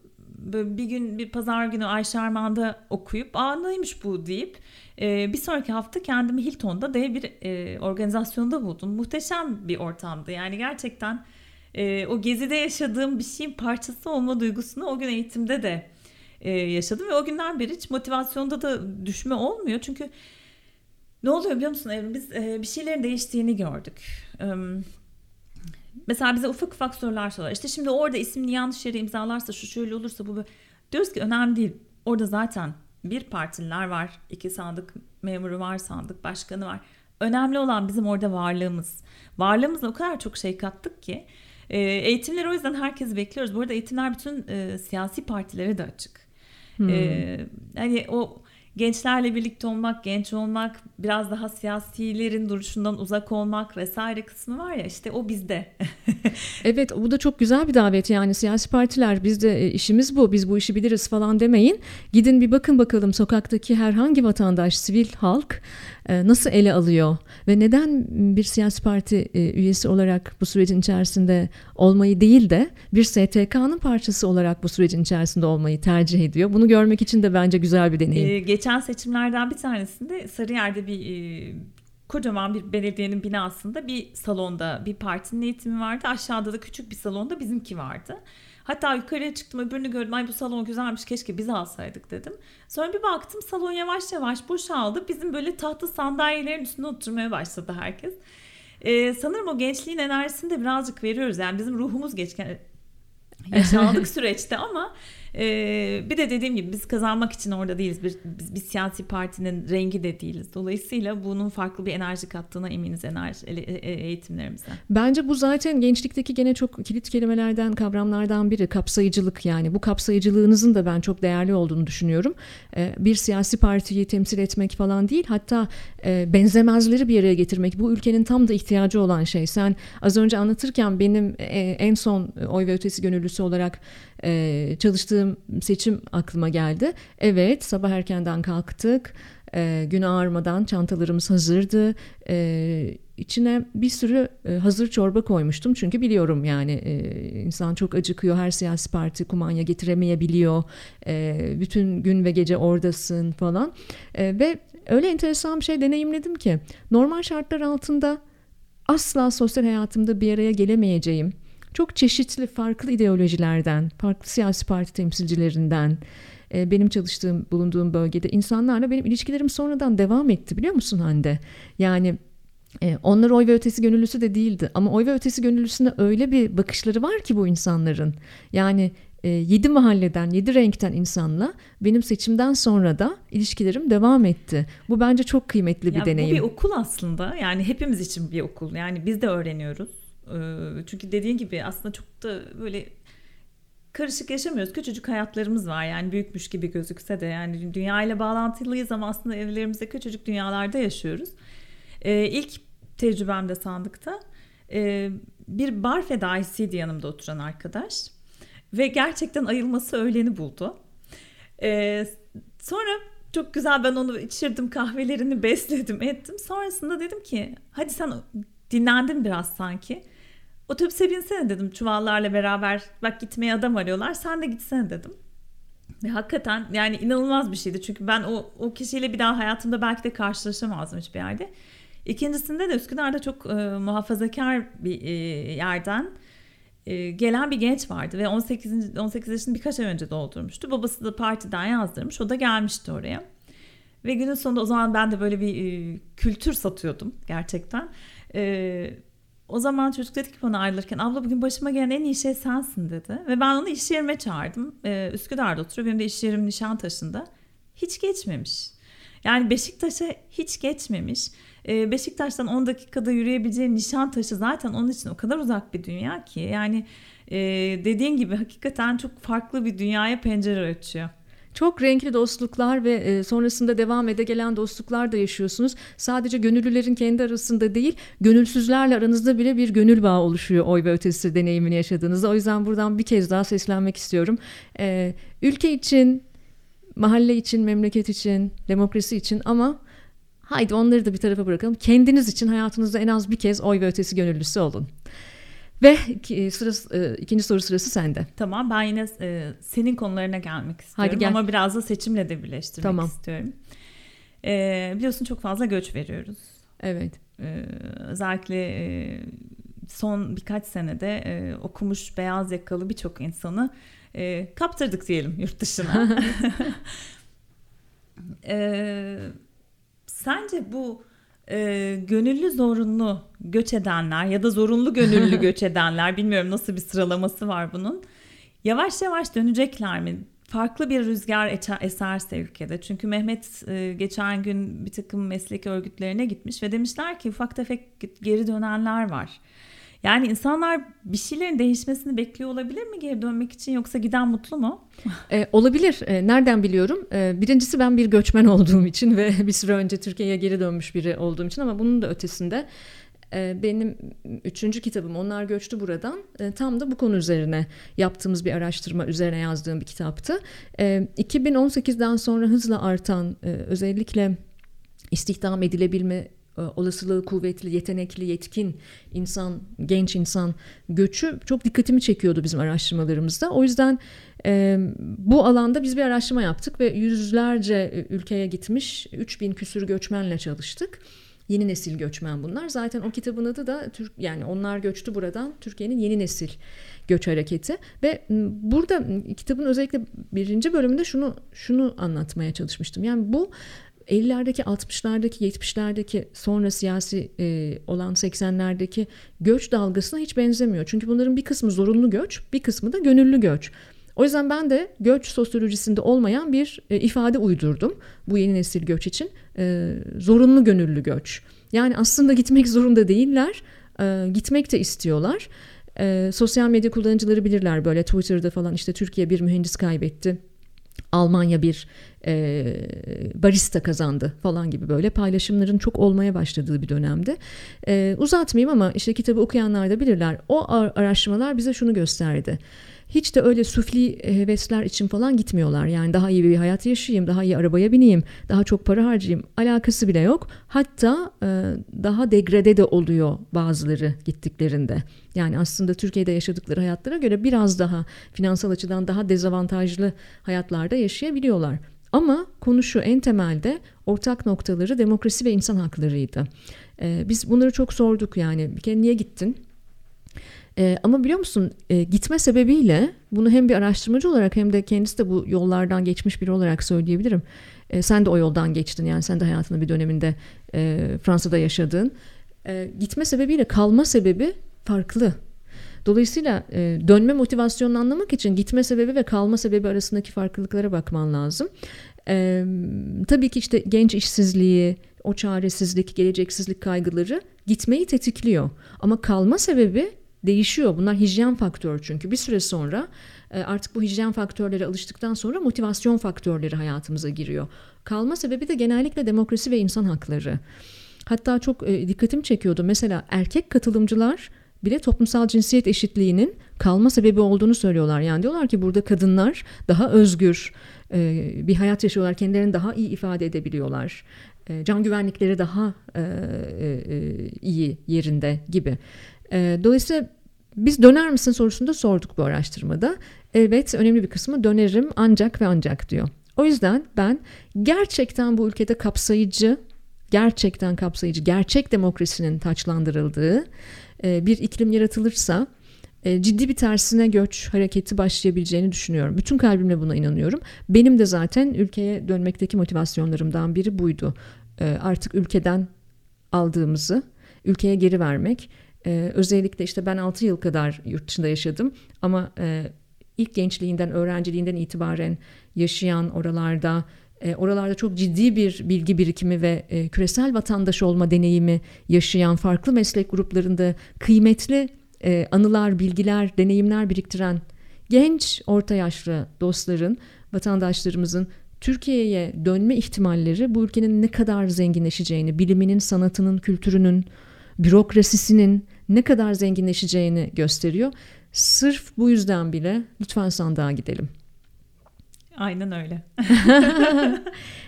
Bir gün bir pazar günü Ayşe Armağan'da okuyup aa neymiş bu deyip e, bir sonraki hafta kendimi Hilton'da dev bir e, organizasyonda buldum. Muhteşem bir ortamdı yani gerçekten e, o gezide yaşadığım bir şeyin parçası olma duygusunu o gün eğitimde de e, yaşadım ve o günden beri hiç motivasyonda da düşme olmuyor çünkü ne oluyor biliyor musun Evrim? Biz e, bir şeylerin değiştiğini gördük. E, mesela bize ufak ufak sorular soruyorlar. İşte şimdi orada ismini yanlış yere imzalarsa şu şöyle olursa bu böyle. Diyoruz ki önemli değil. Orada zaten bir partililer var. iki sandık memuru var, sandık başkanı var. Önemli olan bizim orada varlığımız. Varlığımızla o kadar çok şey kattık ki. E, eğitimleri o yüzden herkes bekliyoruz. Bu arada eğitimler bütün e, siyasi partilere de açık. Hmm. E, hani o gençlerle birlikte olmak, genç olmak, biraz daha siyasilerin duruşundan uzak olmak vesaire kısmı var ya işte o bizde. *laughs* evet bu da çok güzel bir davet yani siyasi partiler bizde e, işimiz bu biz bu işi biliriz falan demeyin. Gidin bir bakın bakalım sokaktaki herhangi vatandaş, sivil halk nasıl ele alıyor ve neden bir siyasi parti e, üyesi olarak bu sürecin içerisinde olmayı değil de bir STK'nın parçası olarak bu sürecin içerisinde olmayı tercih ediyor. Bunu görmek için de bence güzel bir deneyim. Ee, geçen seçimlerden bir tanesinde Sarıyer'de bir e, kocaman bir belediyenin binasında bir salonda bir partinin eğitimi vardı. Aşağıda da küçük bir salonda bizimki vardı. Hatta yukarıya çıktım öbürünü gördüm. Ay bu salon güzelmiş keşke biz alsaydık dedim. Sonra bir baktım salon yavaş yavaş boşaldı. Bizim böyle tahta sandalyelerin üstüne oturmaya başladı herkes. Ee, sanırım o gençliğin enerjisini de birazcık veriyoruz. Yani bizim ruhumuz geçken *laughs* yaşandık süreçte ama ee, bir de dediğim gibi biz kazanmak için orada değiliz. Bir, biz bir siyasi partinin rengi de değiliz. Dolayısıyla bunun farklı bir enerji kattığına eminiz enerji e, e, eğitimlerimize. Bence bu zaten gençlikteki gene çok kilit kelimelerden, kavramlardan biri kapsayıcılık yani. Bu kapsayıcılığınızın da ben çok değerli olduğunu düşünüyorum. Ee, bir siyasi partiyi temsil etmek falan değil. Hatta e, benzemezleri bir araya getirmek. Bu ülkenin tam da ihtiyacı olan şey. Sen az önce anlatırken benim en son oy ve ötesi gönüllüsü olarak e, çalıştığım seçim aklıma geldi. Evet sabah erkenden kalktık. E, gün ağarmadan çantalarımız hazırdı. E, içine bir sürü e, hazır çorba koymuştum. Çünkü biliyorum yani e, insan çok acıkıyor. Her siyasi parti kumanya getiremeyebiliyor. Bütün gün ve gece oradasın falan. Ve öyle enteresan bir şey deneyimledim ki normal şartlar altında asla sosyal hayatımda bir araya gelemeyeceğim çok çeşitli farklı ideolojilerden, farklı siyasi parti temsilcilerinden, e, benim çalıştığım, bulunduğum bölgede insanlarla benim ilişkilerim sonradan devam etti biliyor musun Hande? Yani e, onlar oy ve ötesi gönüllüsü de değildi ama oy ve ötesi gönüllüsünde öyle bir bakışları var ki bu insanların. Yani e, yedi mahalleden, yedi renkten insanla benim seçimden sonra da ilişkilerim devam etti. Bu bence çok kıymetli bir ya deneyim. Bu bir okul aslında. Yani hepimiz için bir okul. Yani biz de öğreniyoruz. Çünkü dediğin gibi aslında çok da böyle karışık yaşamıyoruz. Küçücük hayatlarımız var yani büyükmüş gibi gözükse de yani dünya ile bağlantılıyız ama aslında evlerimizde küçücük dünyalarda yaşıyoruz. Ee, ilk tecrübemde sandıkta e, bir bar fedaisiydi yanımda oturan arkadaş ve gerçekten ayılması öğleni buldu. Ee, sonra çok güzel ben onu içirdim kahvelerini *laughs* besledim ettim. Sonrasında dedim ki hadi sen dinlendin biraz sanki. Otobüse binsene dedim çuvallarla beraber. Bak gitmeye adam arıyorlar. Sen de gitsene dedim. Ve hakikaten yani inanılmaz bir şeydi. Çünkü ben o, o kişiyle bir daha hayatımda belki de karşılaşamazdım hiçbir yerde. İkincisinde de Üsküdar'da çok e, muhafazakar bir e, yerden e, gelen bir genç vardı ve 18 18 yaşını birkaç ay önce doldurmuştu. Babası da partiden yazdırmış. O da gelmişti oraya. Ve günün sonunda o zaman ben de böyle bir e, kültür satıyordum gerçekten. E, o zaman çocuk dedi ki bana ayrılırken abla bugün başıma gelen en iyi şey sensin dedi. Ve ben onu iş yerime çağırdım. Ee, Üsküdar'da oturuyor. Benim de iş yerim Nişantaşı'nda. Hiç geçmemiş. Yani Beşiktaş'a hiç geçmemiş. e, Beşiktaş'tan 10 dakikada yürüyebileceğin Nişantaşı zaten onun için o kadar uzak bir dünya ki yani e, dediğin gibi hakikaten çok farklı bir dünyaya pencere açıyor. Çok renkli dostluklar ve e, sonrasında devam ede gelen dostluklar da yaşıyorsunuz. Sadece gönüllülerin kendi arasında değil, gönülsüzlerle aranızda bile bir gönül bağı oluşuyor oy ve ötesi deneyimini yaşadığınızda. O yüzden buradan bir kez daha seslenmek istiyorum. E, ülke için, mahalle için, memleket için, demokrasi için ama haydi onları da bir tarafa bırakalım. Kendiniz için hayatınızda en az bir kez oy ve ötesi gönüllüsü olun. Ve sırası, e, ikinci soru sırası sende. Tamam ben yine e, senin konularına gelmek istiyorum Hadi gel. ama biraz da seçimle de birleştirmek tamam. istiyorum. E, biliyorsun çok fazla göç veriyoruz. Evet. E, özellikle e, son birkaç senede e, okumuş beyaz yakalı birçok insanı e, kaptırdık diyelim yurt dışına. *laughs* e, sence bu e, gönüllü zorunlu göç edenler ya da zorunlu gönüllü *laughs* göç edenler bilmiyorum nasıl bir sıralaması var bunun. Yavaş yavaş dönecekler mi? Farklı bir rüzgar eserse ülkede. Çünkü Mehmet e, geçen gün bir takım meslek örgütlerine gitmiş ve demişler ki ufak tefek geri dönenler var. Yani insanlar bir şeylerin değişmesini bekliyor olabilir mi geri dönmek için yoksa giden mutlu mu? E, olabilir. E, nereden biliyorum? E, birincisi ben bir göçmen olduğum için ve *laughs* bir süre önce Türkiye'ye geri dönmüş biri olduğum için ama bunun da ötesinde e, benim üçüncü kitabım Onlar Göçtü Buradan e, tam da bu konu üzerine yaptığımız bir araştırma üzerine yazdığım bir kitaptı. 2018'den sonra hızla artan özellikle istihdam edilebilme e, olasılığı kuvvetli, yetenekli, yetkin insan, genç insan göçü çok dikkatimi çekiyordu bizim araştırmalarımızda. O yüzden e, bu alanda biz bir araştırma yaptık ve yüzlerce e, ülkeye gitmiş 3000 küsür göçmenle çalıştık. Yeni nesil göçmen bunlar. Zaten o kitabın adı da Türk yani onlar göçtü buradan Türkiye'nin yeni nesil göç hareketi ve burada kitabın özellikle birinci bölümünde şunu şunu anlatmaya çalışmıştım. Yani bu 50'lerdeki, 60'lardaki, 70'lerdeki sonra siyasi e, olan 80'lerdeki göç dalgasına hiç benzemiyor. Çünkü bunların bir kısmı zorunlu göç, bir kısmı da gönüllü göç. O yüzden ben de göç sosyolojisinde olmayan bir e, ifade uydurdum bu yeni nesil göç için. E, zorunlu gönüllü göç. Yani aslında gitmek zorunda değiller, e, gitmek de istiyorlar. E, sosyal medya kullanıcıları bilirler böyle Twitter'da falan işte Türkiye bir mühendis kaybetti Almanya bir e, barista kazandı falan gibi böyle paylaşımların çok olmaya başladığı bir dönemde. E, uzatmayayım ama işte kitabı okuyanlar da bilirler. O araştırmalar bize şunu gösterdi hiç de öyle sufli hevesler için falan gitmiyorlar. Yani daha iyi bir hayat yaşayayım, daha iyi arabaya bineyim, daha çok para harcayayım. Alakası bile yok. Hatta daha degrade de oluyor bazıları gittiklerinde. Yani aslında Türkiye'de yaşadıkları hayatlara göre biraz daha finansal açıdan daha dezavantajlı hayatlarda yaşayabiliyorlar. Ama konu şu en temelde ortak noktaları demokrasi ve insan haklarıydı. Ee, biz bunları çok sorduk yani bir kere niye gittin? E, ama biliyor musun e, gitme sebebiyle bunu hem bir araştırmacı olarak hem de kendisi de bu yollardan geçmiş biri olarak söyleyebilirim. E, sen de o yoldan geçtin yani sen de hayatının bir döneminde e, Fransa'da yaşadın. E, gitme sebebiyle kalma sebebi farklı. Dolayısıyla e, dönme motivasyonunu anlamak için gitme sebebi ve kalma sebebi arasındaki farklılıklara bakman lazım. E, tabii ki işte genç işsizliği, o çaresizlik, geleceksizlik kaygıları gitmeyi tetikliyor. Ama kalma sebebi değişiyor. Bunlar hijyen faktörü çünkü bir süre sonra e, artık bu hijyen faktörleri alıştıktan sonra motivasyon faktörleri hayatımıza giriyor. Kalma sebebi de genellikle demokrasi ve insan hakları. Hatta çok e, dikkatimi çekiyordu. Mesela erkek katılımcılar bile toplumsal cinsiyet eşitliğinin kalma sebebi olduğunu söylüyorlar. Yani diyorlar ki burada kadınlar daha özgür e, bir hayat yaşıyorlar, kendilerini daha iyi ifade edebiliyorlar. Can güvenlikleri daha iyi yerinde gibi. E, dolayısıyla biz döner misin sorusunu da sorduk bu araştırmada. Evet önemli bir kısmı dönerim ancak ve ancak diyor. O yüzden ben gerçekten bu ülkede kapsayıcı, gerçekten kapsayıcı, gerçek demokrasinin taçlandırıldığı e, bir iklim yaratılırsa e, ciddi bir tersine göç hareketi başlayabileceğini düşünüyorum. Bütün kalbimle buna inanıyorum. Benim de zaten ülkeye dönmekteki motivasyonlarımdan biri buydu. E, artık ülkeden aldığımızı ülkeye geri vermek özellikle işte ben 6 yıl kadar yurt dışında yaşadım ama e, ilk gençliğinden, öğrenciliğinden itibaren yaşayan oralarda e, oralarda çok ciddi bir bilgi birikimi ve e, küresel vatandaş olma deneyimi yaşayan farklı meslek gruplarında kıymetli e, anılar, bilgiler, deneyimler biriktiren genç orta yaşlı dostların, vatandaşlarımızın Türkiye'ye dönme ihtimalleri bu ülkenin ne kadar zenginleşeceğini, biliminin, sanatının, kültürünün, bürokrasisinin ne kadar zenginleşeceğini gösteriyor. Sırf bu yüzden bile lütfen sandığa gidelim. Aynen öyle. *laughs*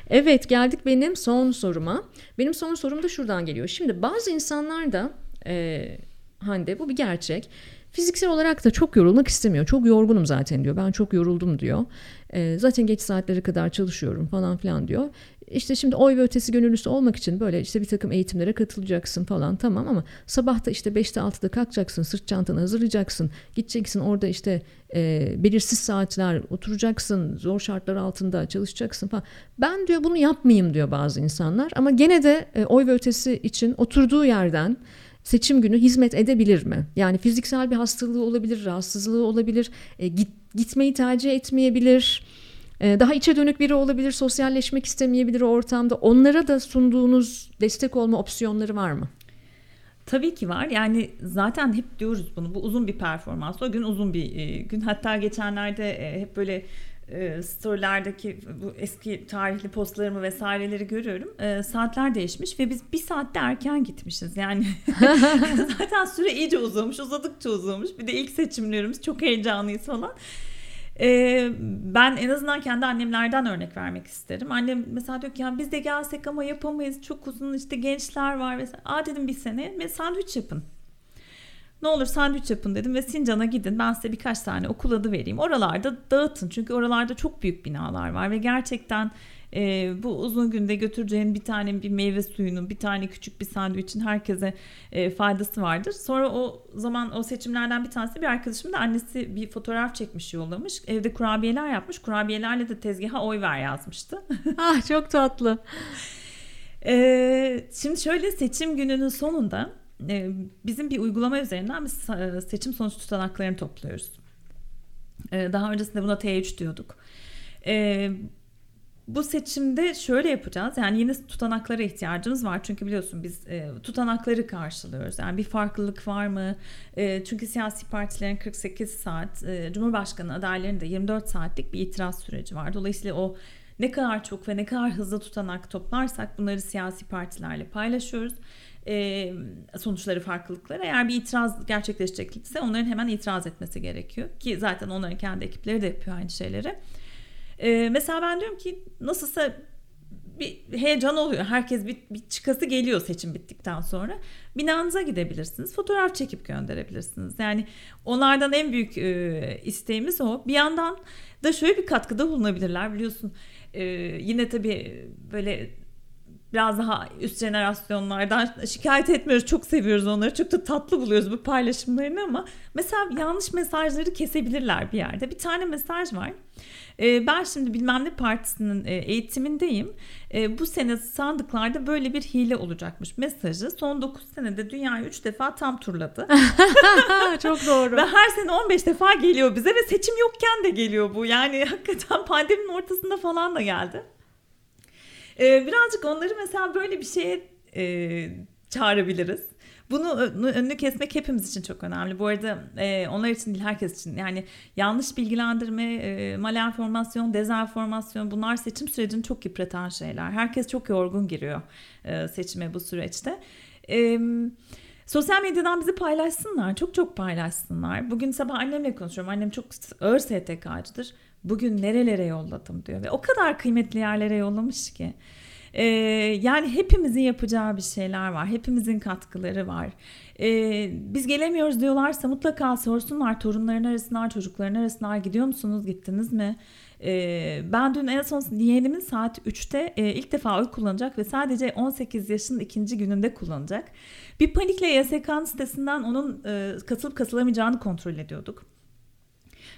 evet geldik benim son soruma. Benim son sorum da şuradan geliyor. Şimdi bazı insanlar da e, Hande bu bir gerçek. Fiziksel olarak da çok yorulmak istemiyor. Çok yorgunum zaten diyor. Ben çok yoruldum diyor. E, zaten geç saatlere kadar çalışıyorum falan filan diyor. İşte şimdi oy ve ötesi gönüllüsü olmak için böyle işte bir takım eğitimlere katılacaksın falan tamam ama sabahta işte 5'te 6'da kalkacaksın sırt çantanı hazırlayacaksın gideceksin orada işte e, belirsiz saatler oturacaksın zor şartlar altında çalışacaksın falan. Ben diyor bunu yapmayayım diyor bazı insanlar ama gene de e, oy ve ötesi için oturduğu yerden seçim günü hizmet edebilir mi? Yani fiziksel bir hastalığı olabilir, rahatsızlığı olabilir, e, git, gitmeyi tercih etmeyebilir ee, daha içe dönük biri olabilir, sosyalleşmek istemeyebilir o ortamda. Onlara da sunduğunuz destek olma opsiyonları var mı? Tabii ki var. Yani zaten hep diyoruz bunu. Bu uzun bir performans. O gün uzun bir e, gün. Hatta geçenlerde e, hep böyle e, storylerdeki bu eski tarihli postlarımı vesaireleri görüyorum. E, saatler değişmiş ve biz bir saatte erken gitmişiz. Yani *laughs* *laughs* zaten süre iyice uzamış, uzadıkça uzamış. Bir de ilk seçimlerimiz çok heyecanlıyız falan. Ee, ben en azından kendi annemlerden örnek vermek isterim. Annem mesela diyor ki ya biz de gelsek ama yapamayız. Çok uzun işte gençler var mesela. Aa dedim bir sene ve sandviç yapın. Ne olur sandviç yapın dedim ve Sincan'a gidin. Ben size birkaç tane okul adı vereyim. Oralarda dağıtın. Çünkü oralarda çok büyük binalar var ve gerçekten e, bu uzun günde götüreceğin bir tane bir meyve suyunun, bir tane küçük bir sandviçin herkese e, faydası vardır. Sonra o zaman o seçimlerden bir tanesi bir arkadaşım da annesi bir fotoğraf çekmiş yollamış. Evde kurabiyeler yapmış. Kurabiyelerle de tezgaha oy ver yazmıştı. *laughs* ah çok tatlı. e, şimdi şöyle seçim gününün sonunda e, bizim bir uygulama üzerinden biz seçim sonuç tutanaklarını topluyoruz. E, daha öncesinde buna T3 diyorduk. E, bu seçimde şöyle yapacağız. Yani yeni tutanaklara ihtiyacımız var. Çünkü biliyorsun biz e, tutanakları karşılıyoruz. Yani bir farklılık var mı? E, çünkü siyasi partilerin 48 saat, e, Cumhurbaşkanı adaylarının da 24 saatlik bir itiraz süreci var. Dolayısıyla o ne kadar çok ve ne kadar hızlı tutanak toplarsak bunları siyasi partilerle paylaşıyoruz. E, sonuçları farklılıkları eğer bir itiraz gerçekleşecekse onların hemen itiraz etmesi gerekiyor ki zaten onların kendi ekipleri de yapıyor aynı şeyleri. Ee, mesela ben diyorum ki nasılsa bir heyecan oluyor. Herkes bir, bir çıkası geliyor seçim bittikten sonra. Binanıza gidebilirsiniz. Fotoğraf çekip gönderebilirsiniz. Yani onlardan en büyük e, isteğimiz o. Bir yandan da şöyle bir katkıda bulunabilirler biliyorsun. E, yine tabii böyle biraz daha üst jenerasyonlardan şikayet etmiyoruz. Çok seviyoruz onları. Çok da tatlı buluyoruz bu paylaşımlarını ama mesela yanlış mesajları kesebilirler bir yerde. Bir tane mesaj var. Ee, ben şimdi bilmem ne partisinin e, eğitimindeyim. Ee, bu sene sandıklarda böyle bir hile olacakmış mesajı. Son 9 senede dünyayı 3 defa tam turladı. *laughs* Çok doğru. ve her sene 15 defa geliyor bize ve seçim yokken de geliyor bu. Yani hakikaten pandeminin ortasında falan da geldi. Ee, birazcık onları mesela böyle bir şeye e, çağırabiliriz. Bunu önünü kesmek hepimiz için çok önemli. Bu arada e, onlar için değil herkes için. Yani yanlış bilgilendirme, e, malenformasyon, dezenformasyon bunlar seçim sürecini çok yıpratan şeyler. Herkes çok yorgun giriyor e, seçime bu süreçte. Evet. Sosyal medyadan bizi paylaşsınlar. Çok çok paylaşsınlar. Bugün sabah annemle konuşuyorum. Annem çok ağır STK'cıdır. Bugün nerelere yolladım diyor. Ve o kadar kıymetli yerlere yollamış ki. Ee, yani hepimizin yapacağı bir şeyler var. Hepimizin katkıları var. Ee, biz gelemiyoruz diyorlarsa mutlaka sorsunlar. Torunların arasınlar, çocukların arasınlar. Gidiyor musunuz, gittiniz mi? Ee, ben dün en son yeğenimin saat 3'te e, ilk defa oy kullanacak ve sadece 18 yaşının ikinci gününde kullanacak. Bir panikle YSK'nın sitesinden onun e, katılıp katılamayacağını kontrol ediyorduk.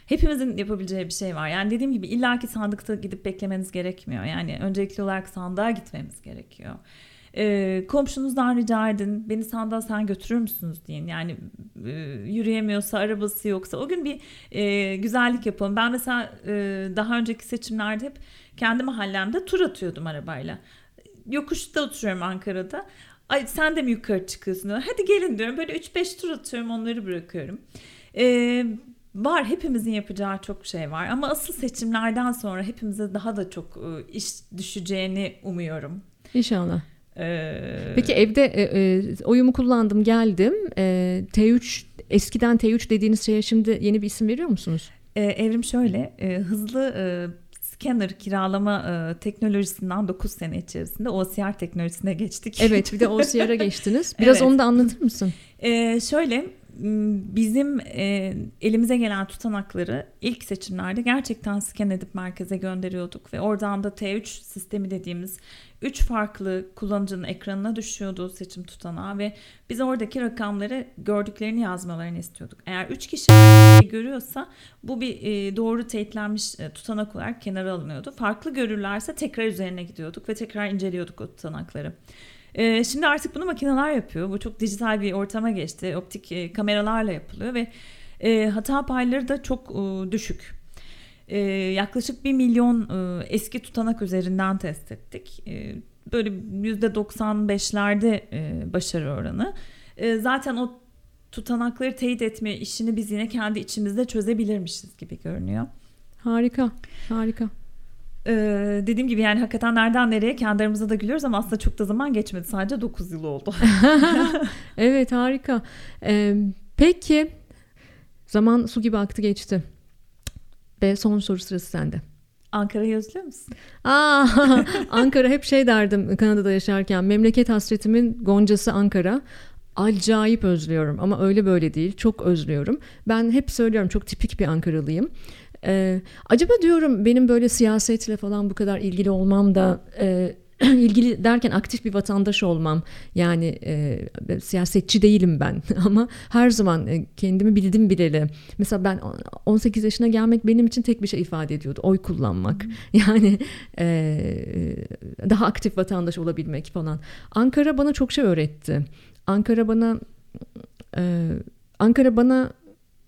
Hepimizin yapabileceği bir şey var. Yani dediğim gibi illaki sandıkta gidip beklemeniz gerekmiyor. Yani öncelikli olarak sandığa gitmemiz gerekiyor. E, komşunuzdan rica edin beni sandığa sen götürür müsünüz deyin yani e, yürüyemiyorsa arabası yoksa o gün bir e, güzellik yapalım ben mesela e, daha önceki seçimlerde hep kendi mahallemde tur atıyordum arabayla. Yokuşta oturuyorum Ankara'da. Ay sen de mi yukarı çıkıyorsun. Hadi gelin diyorum. Böyle 3-5 tur atıyorum onları bırakıyorum. Ee, var hepimizin yapacağı çok şey var ama asıl seçimlerden sonra hepimize daha da çok e, iş düşeceğini umuyorum. İnşallah. Ee... Peki evde e, e, oyumu kullandım geldim. E, T3 eskiden T3 dediğiniz şeye şimdi yeni bir isim veriyor musunuz? E, evrim şöyle e, hızlı e, scanner kiralama e, teknolojisinden 9 sene içerisinde OCR teknolojisine geçtik. Evet bir de OCR'a *laughs* geçtiniz. Biraz evet. onu da anlatır mısın? E, şöyle bizim e, elimize gelen tutanakları ilk seçimlerde gerçekten scan edip merkeze gönderiyorduk ve oradan da T3 sistemi dediğimiz 3 farklı kullanıcının ekranına düşüyordu seçim tutanağı ve biz oradaki rakamları gördüklerini yazmalarını istiyorduk. Eğer 3 kişi görüyorsa bu bir e, doğru teyitlenmiş e, tutanak olarak kenara alınıyordu. Farklı görürlerse tekrar üzerine gidiyorduk ve tekrar inceliyorduk o tutanakları. E, şimdi artık bunu makineler yapıyor. Bu çok dijital bir ortama geçti. Optik e, kameralarla yapılıyor ve e, hata payları da çok e, düşük. E, yaklaşık 1 milyon e, eski tutanak üzerinden test ettik. E, böyle %95'lerde e, başarı oranı. E, zaten o tutanakları teyit etme işini biz yine kendi içimizde çözebilirmişiz gibi görünüyor. Harika, harika. Ee, dediğim gibi yani hakikaten nereden nereye kendi aramızda da gülüyoruz ama aslında çok da zaman geçmedi. Sadece 9 yıl oldu. *laughs* evet harika. Ee, peki zaman su gibi aktı geçti. Ve son soru sırası sende. Ankara'yı özlüyor musun? Aa, *laughs* Ankara hep şey derdim Kanada'da yaşarken. Memleket hasretimin goncası Ankara. Acayip özlüyorum ama öyle böyle değil. Çok özlüyorum. Ben hep söylüyorum çok tipik bir Ankaralıyım. Ee, acaba diyorum benim böyle siyasetle falan bu kadar ilgili olmam da e, *clears throat* ilgili derken aktif bir vatandaş olmam yani e, siyasetçi değilim ben. *laughs* Ama her zaman e, kendimi bildim bileli. Mesela ben 18 yaşına gelmek benim için tek bir şey ifade ediyordu oy kullanmak. Hmm. *laughs* yani e, daha aktif vatandaş olabilmek falan. Ankara bana çok şey öğretti. Ankara bana e, Ankara bana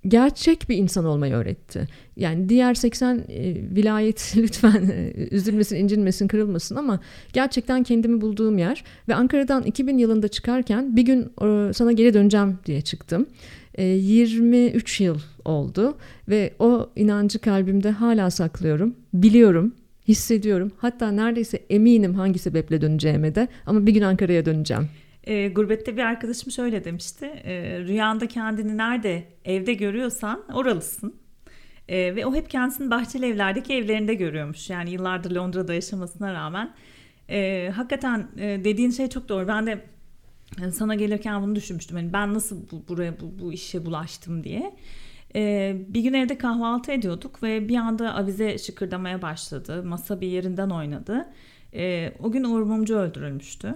gerçek bir insan olmayı öğretti. Yani diğer 80 e, vilayet *laughs* lütfen e, üzülmesin, incinmesin, kırılmasın ama gerçekten kendimi bulduğum yer ve Ankara'dan 2000 yılında çıkarken bir gün e, sana geri döneceğim diye çıktım. E, 23 yıl oldu ve o inancı kalbimde hala saklıyorum. Biliyorum, hissediyorum. Hatta neredeyse eminim hangi sebeple döneceğime de ama bir gün Ankara'ya döneceğim. E, gurbette bir arkadaşım şöyle demişti. E, rüyanda kendini nerede evde görüyorsan oralısın. E, ve o hep kendisini bahçeli evlerdeki evlerinde görüyormuş. Yani yıllardır Londra'da yaşamasına rağmen. E, hakikaten e, dediğin şey çok doğru. Ben de e, sana gelirken bunu düşünmüştüm. Yani ben nasıl bu, buraya bu, bu işe bulaştım diye. Ee, bir gün evde kahvaltı ediyorduk ve bir anda avize şıkırdamaya başladı. Masa bir yerinden oynadı. Ee, o gün Uğur Mumcu öldürülmüştü.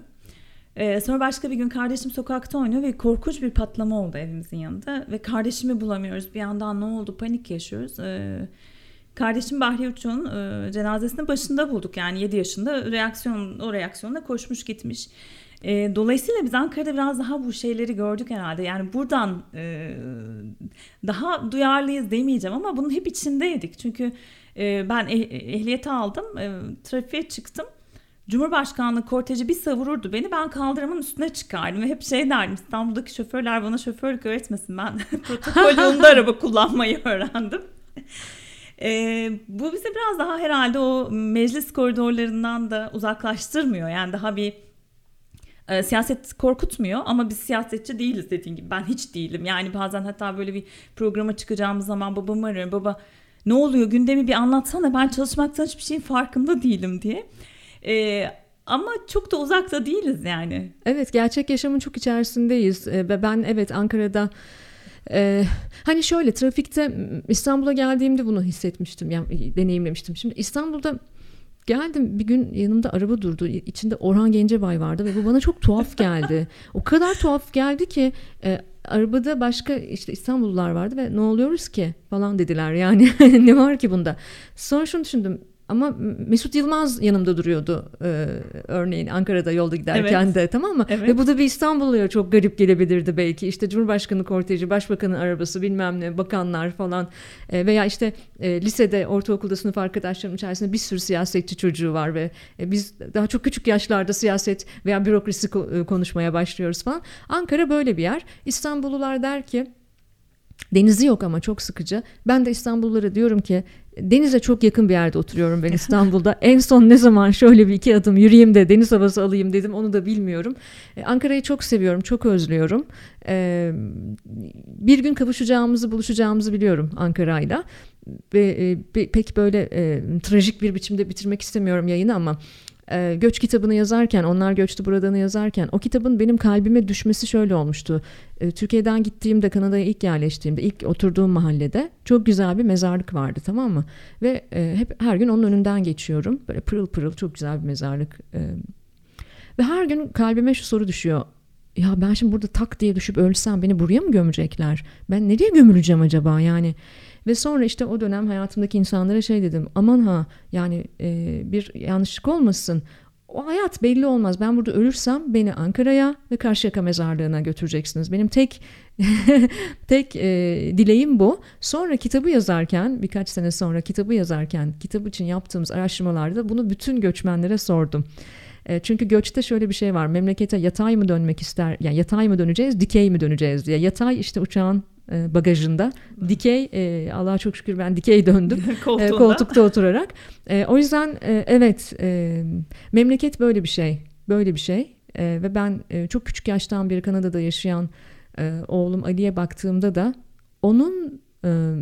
Ee, sonra başka bir gün kardeşim sokakta oynuyor ve korkunç bir patlama oldu evimizin yanında. Ve kardeşimi bulamıyoruz. Bir yandan ne oldu panik yaşıyoruz. Ee, kardeşim Bahri Uçuk'un e, cenazesinin başında bulduk. Yani 7 yaşında reaksiyon o reaksiyonla koşmuş gitmiş. E, dolayısıyla biz Ankara'da biraz daha bu şeyleri gördük herhalde. Yani buradan e, daha duyarlıyız demeyeceğim ama bunun hep içindeydik. Çünkü e, ben eh, ehliyeti aldım, e, trafiğe çıktım. Cumhurbaşkanlığı korteji bir savururdu beni. Ben kaldırımın üstüne çıkardım ve hep şey derdim İstanbul'daki şoförler bana şoförlük öğretmesin. Ben *laughs* protokol yolunda araba *laughs* kullanmayı öğrendim. E, bu bizi biraz daha herhalde o meclis koridorlarından da uzaklaştırmıyor. Yani daha bir e, siyaset korkutmuyor ama biz siyasetçi değiliz dediğin gibi. Ben hiç değilim. Yani bazen hatta böyle bir programa çıkacağımız zaman babamı arıyorum. Baba ne oluyor gündemi bir anlatsana ben çalışmaktan hiçbir şeyin farkında değilim diye. E, ama çok da uzakta değiliz yani. Evet gerçek yaşamın çok içerisindeyiz ee, ve ben evet Ankara'da ee, hani şöyle trafikte İstanbul'a geldiğimde bunu hissetmiştim yani deneyimlemiştim. Şimdi İstanbul'da geldim bir gün yanımda araba durdu. İçinde Orhan Gencebay vardı ve bu bana çok tuhaf geldi. o kadar tuhaf geldi ki e, arabada başka işte İstanbullular vardı ve ne oluyoruz ki falan dediler yani *laughs* ne var ki bunda. Sonra şunu düşündüm ama Mesut Yılmaz yanımda duruyordu e, örneğin Ankara'da yolda giderken evet. de tamam mı? Evet. Ve bu da bir İstanbul'a çok garip gelebilirdi belki. İşte Cumhurbaşkanı korteji, başbakanın arabası bilmem ne bakanlar falan e, veya işte e, lisede ortaokulda sınıf arkadaşlarım içerisinde bir sürü siyasetçi çocuğu var ve e, biz daha çok küçük yaşlarda siyaset veya bürokrasi ko- e, konuşmaya başlıyoruz falan. Ankara böyle bir yer. İstanbullular der ki Denizi yok ama çok sıkıcı. Ben de İstanbullulara diyorum ki denize çok yakın bir yerde oturuyorum ben *laughs* İstanbul'da. en son ne zaman şöyle bir iki adım yürüyeyim de deniz havası alayım dedim onu da bilmiyorum. Ee, Ankara'yı çok seviyorum, çok özlüyorum. Ee, bir gün kavuşacağımızı, buluşacağımızı biliyorum Ankara'yla. Ve e, pek böyle e, trajik bir biçimde bitirmek istemiyorum yayını ama e, Göç kitabını yazarken, Onlar Göçtü Buradan'ı yazarken o kitabın benim kalbime düşmesi şöyle olmuştu. E, Türkiye'den gittiğimde, Kanada'ya ilk yerleştiğimde, ilk oturduğum mahallede çok güzel bir mezarlık vardı tamam mı? Ve e, hep her gün onun önünden geçiyorum. Böyle pırıl pırıl çok güzel bir mezarlık. E, ve her gün kalbime şu soru düşüyor. Ya ben şimdi burada tak diye düşüp ölsem beni buraya mı gömecekler? Ben nereye gömüleceğim acaba yani? Ve sonra işte o dönem hayatımdaki insanlara şey dedim. Aman ha yani e, bir yanlışlık olmasın. O hayat belli olmaz. Ben burada ölürsem beni Ankara'ya ve Karşıyaka mezarlığına götüreceksiniz. Benim tek *laughs* tek e, dileğim bu. Sonra kitabı yazarken birkaç sene sonra kitabı yazarken kitap için yaptığımız araştırmalarda bunu bütün göçmenlere sordum. E, çünkü göçte şöyle bir şey var. Memlekete yatay mı dönmek ister? Yani yatay mı döneceğiz, dikey mi döneceğiz diye. Yatay işte uçağın e, bagajında. Dikey, e, Allah'a çok şükür ben dikey döndüm *laughs* e, koltukta oturarak. E, o yüzden e, evet e, memleket böyle bir şey, böyle bir şey. E, ve ben e, çok küçük yaştan beri Kanada'da yaşayan e, oğlum Ali'ye baktığımda da onun e,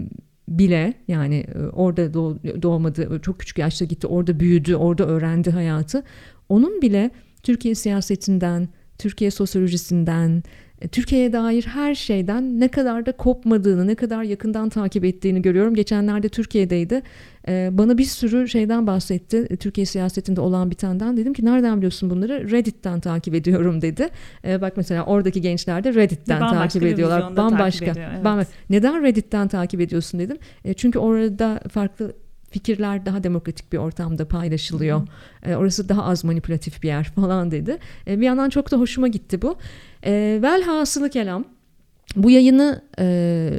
bile yani e, orada doğmadı, çok küçük yaşta gitti, orada büyüdü, orada öğrendi hayatı. Onun bile Türkiye siyasetinden, Türkiye sosyolojisinden, Türkiye'ye dair her şeyden ne kadar da kopmadığını, ne kadar yakından takip ettiğini görüyorum. Geçenlerde Türkiye'deydi. E, bana bir sürü şeyden bahsetti. E, Türkiye siyasetinde olan bitenden. Dedim ki nereden biliyorsun bunları? Reddit'ten takip ediyorum dedi. Bak mesela oradaki gençler de Reddit'ten takip ediyorlar. Bambaşka. Takip ediyor, evet. Bambaşka. Neden Reddit'ten takip ediyorsun dedim. Çünkü orada farklı fikirler daha demokratik bir ortamda paylaşılıyor. E, orası daha az manipülatif bir yer *laughs* falan dedi. E, bir yandan çok da hoşuma gitti bu. E, velhasılı kelam bu yayını e,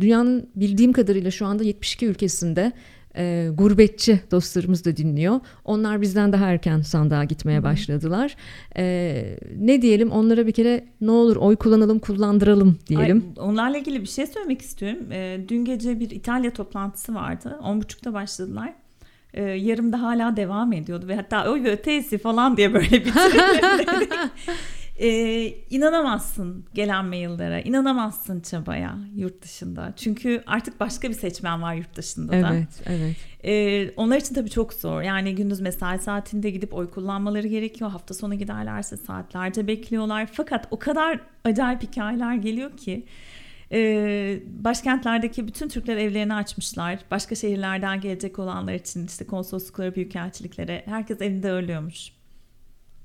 dünyanın bildiğim kadarıyla şu anda 72 ülkesinde e, gurbetçi dostlarımız da dinliyor. Onlar bizden daha erken sandığa gitmeye başladılar. E, ne diyelim onlara bir kere ne olur oy kullanalım kullandıralım diyelim. Ay, onlarla ilgili bir şey söylemek istiyorum. E, dün gece bir İtalya toplantısı vardı. 10.30'da başladılar. E, yarımda hala devam ediyordu ve hatta oy ötesi falan diye böyle bir *laughs* *laughs* Ee, inanamazsın gelen maillere, inanamazsın çabaya yurt dışında. Çünkü artık başka bir seçmen var yurt dışında da. Evet, evet. Ee, onlar için tabii çok zor. Yani gündüz mesai saatinde gidip oy kullanmaları gerekiyor. Hafta sonu giderlerse saatlerce bekliyorlar. Fakat o kadar acayip hikayeler geliyor ki. Ee, başkentlerdeki bütün Türkler evlerini açmışlar. Başka şehirlerden gelecek olanlar için işte konsolosluklara, büyükelçiliklere herkes evinde ölüyormuş.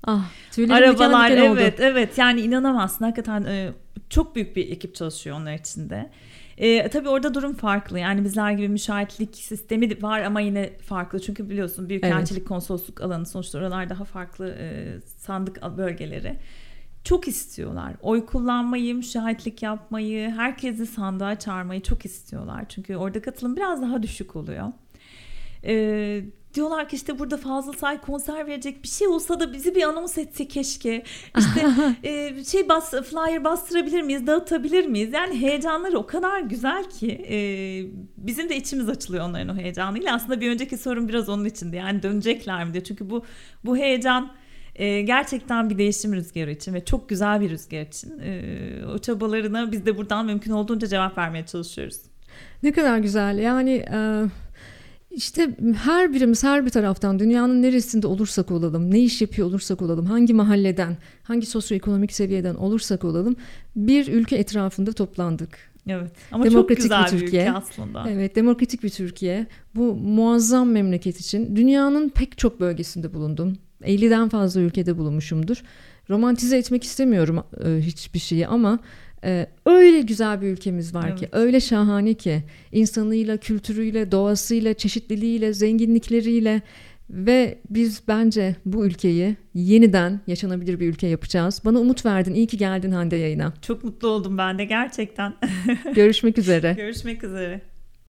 Ah, arabalar evet oldu. evet yani inanamazsın hakikaten e, çok büyük bir ekip çalışıyor onlar içinde. E, tabii orada durum farklı. Yani bizler gibi müşahitlik sistemi var ama yine farklı. Çünkü biliyorsun büyükelçilik, evet. konsolosluk alanı sonuçta oralar daha farklı e, sandık bölgeleri. Çok istiyorlar. Oy kullanmayı, müşahitlik yapmayı, herkesi sandığa çağırmayı çok istiyorlar. Çünkü orada katılım biraz daha düşük oluyor. Ee, diyorlar ki işte burada fazla say konser verecek bir şey olsa da bizi bir anons etse keşke. *laughs* İşte e, şey bas flyer bastırabilir miyiz, dağıtabilir miyiz? Yani heyecanları o kadar güzel ki e, bizim de içimiz açılıyor onların o heyecanıyla. Aslında bir önceki sorun biraz onun içindi. Yani dönecekler mi diye. Çünkü bu bu heyecan e, gerçekten bir değişim rüzgarı için ve çok güzel bir rüzgar için. E, o çabalarına biz de buradan mümkün olduğunca cevap vermeye çalışıyoruz. Ne kadar güzel. Yani e, işte her birimiz her bir taraftan dünyanın neresinde olursak olalım, ne iş yapıyor olursak olalım, hangi mahalleden, hangi sosyoekonomik seviyeden olursak olalım bir ülke etrafında toplandık. Evet. Ama demokratik çok güzel bir Türkiye. ülke aslında. Evet, demokratik bir Türkiye. Bu muazzam memleket için dünyanın pek çok bölgesinde bulundum. 50'den fazla ülkede bulunmuşumdur. Romantize etmek istemiyorum e, hiçbir şeyi ama Ee, öyle güzel bir ülkemiz var Evet. ki, öyle şahane ki insanıyla, kültürüyle, doğasıyla, çeşitliliğiyle, zenginlikleriyle ve biz bence bu ülkeyi yeniden yaşanabilir bir ülke yapacağız. Bana umut verdin. İyi ki geldin Hande yayına. Çok mutlu oldum ben de gerçekten. Görüşmek üzere. *laughs* Görüşmek üzere.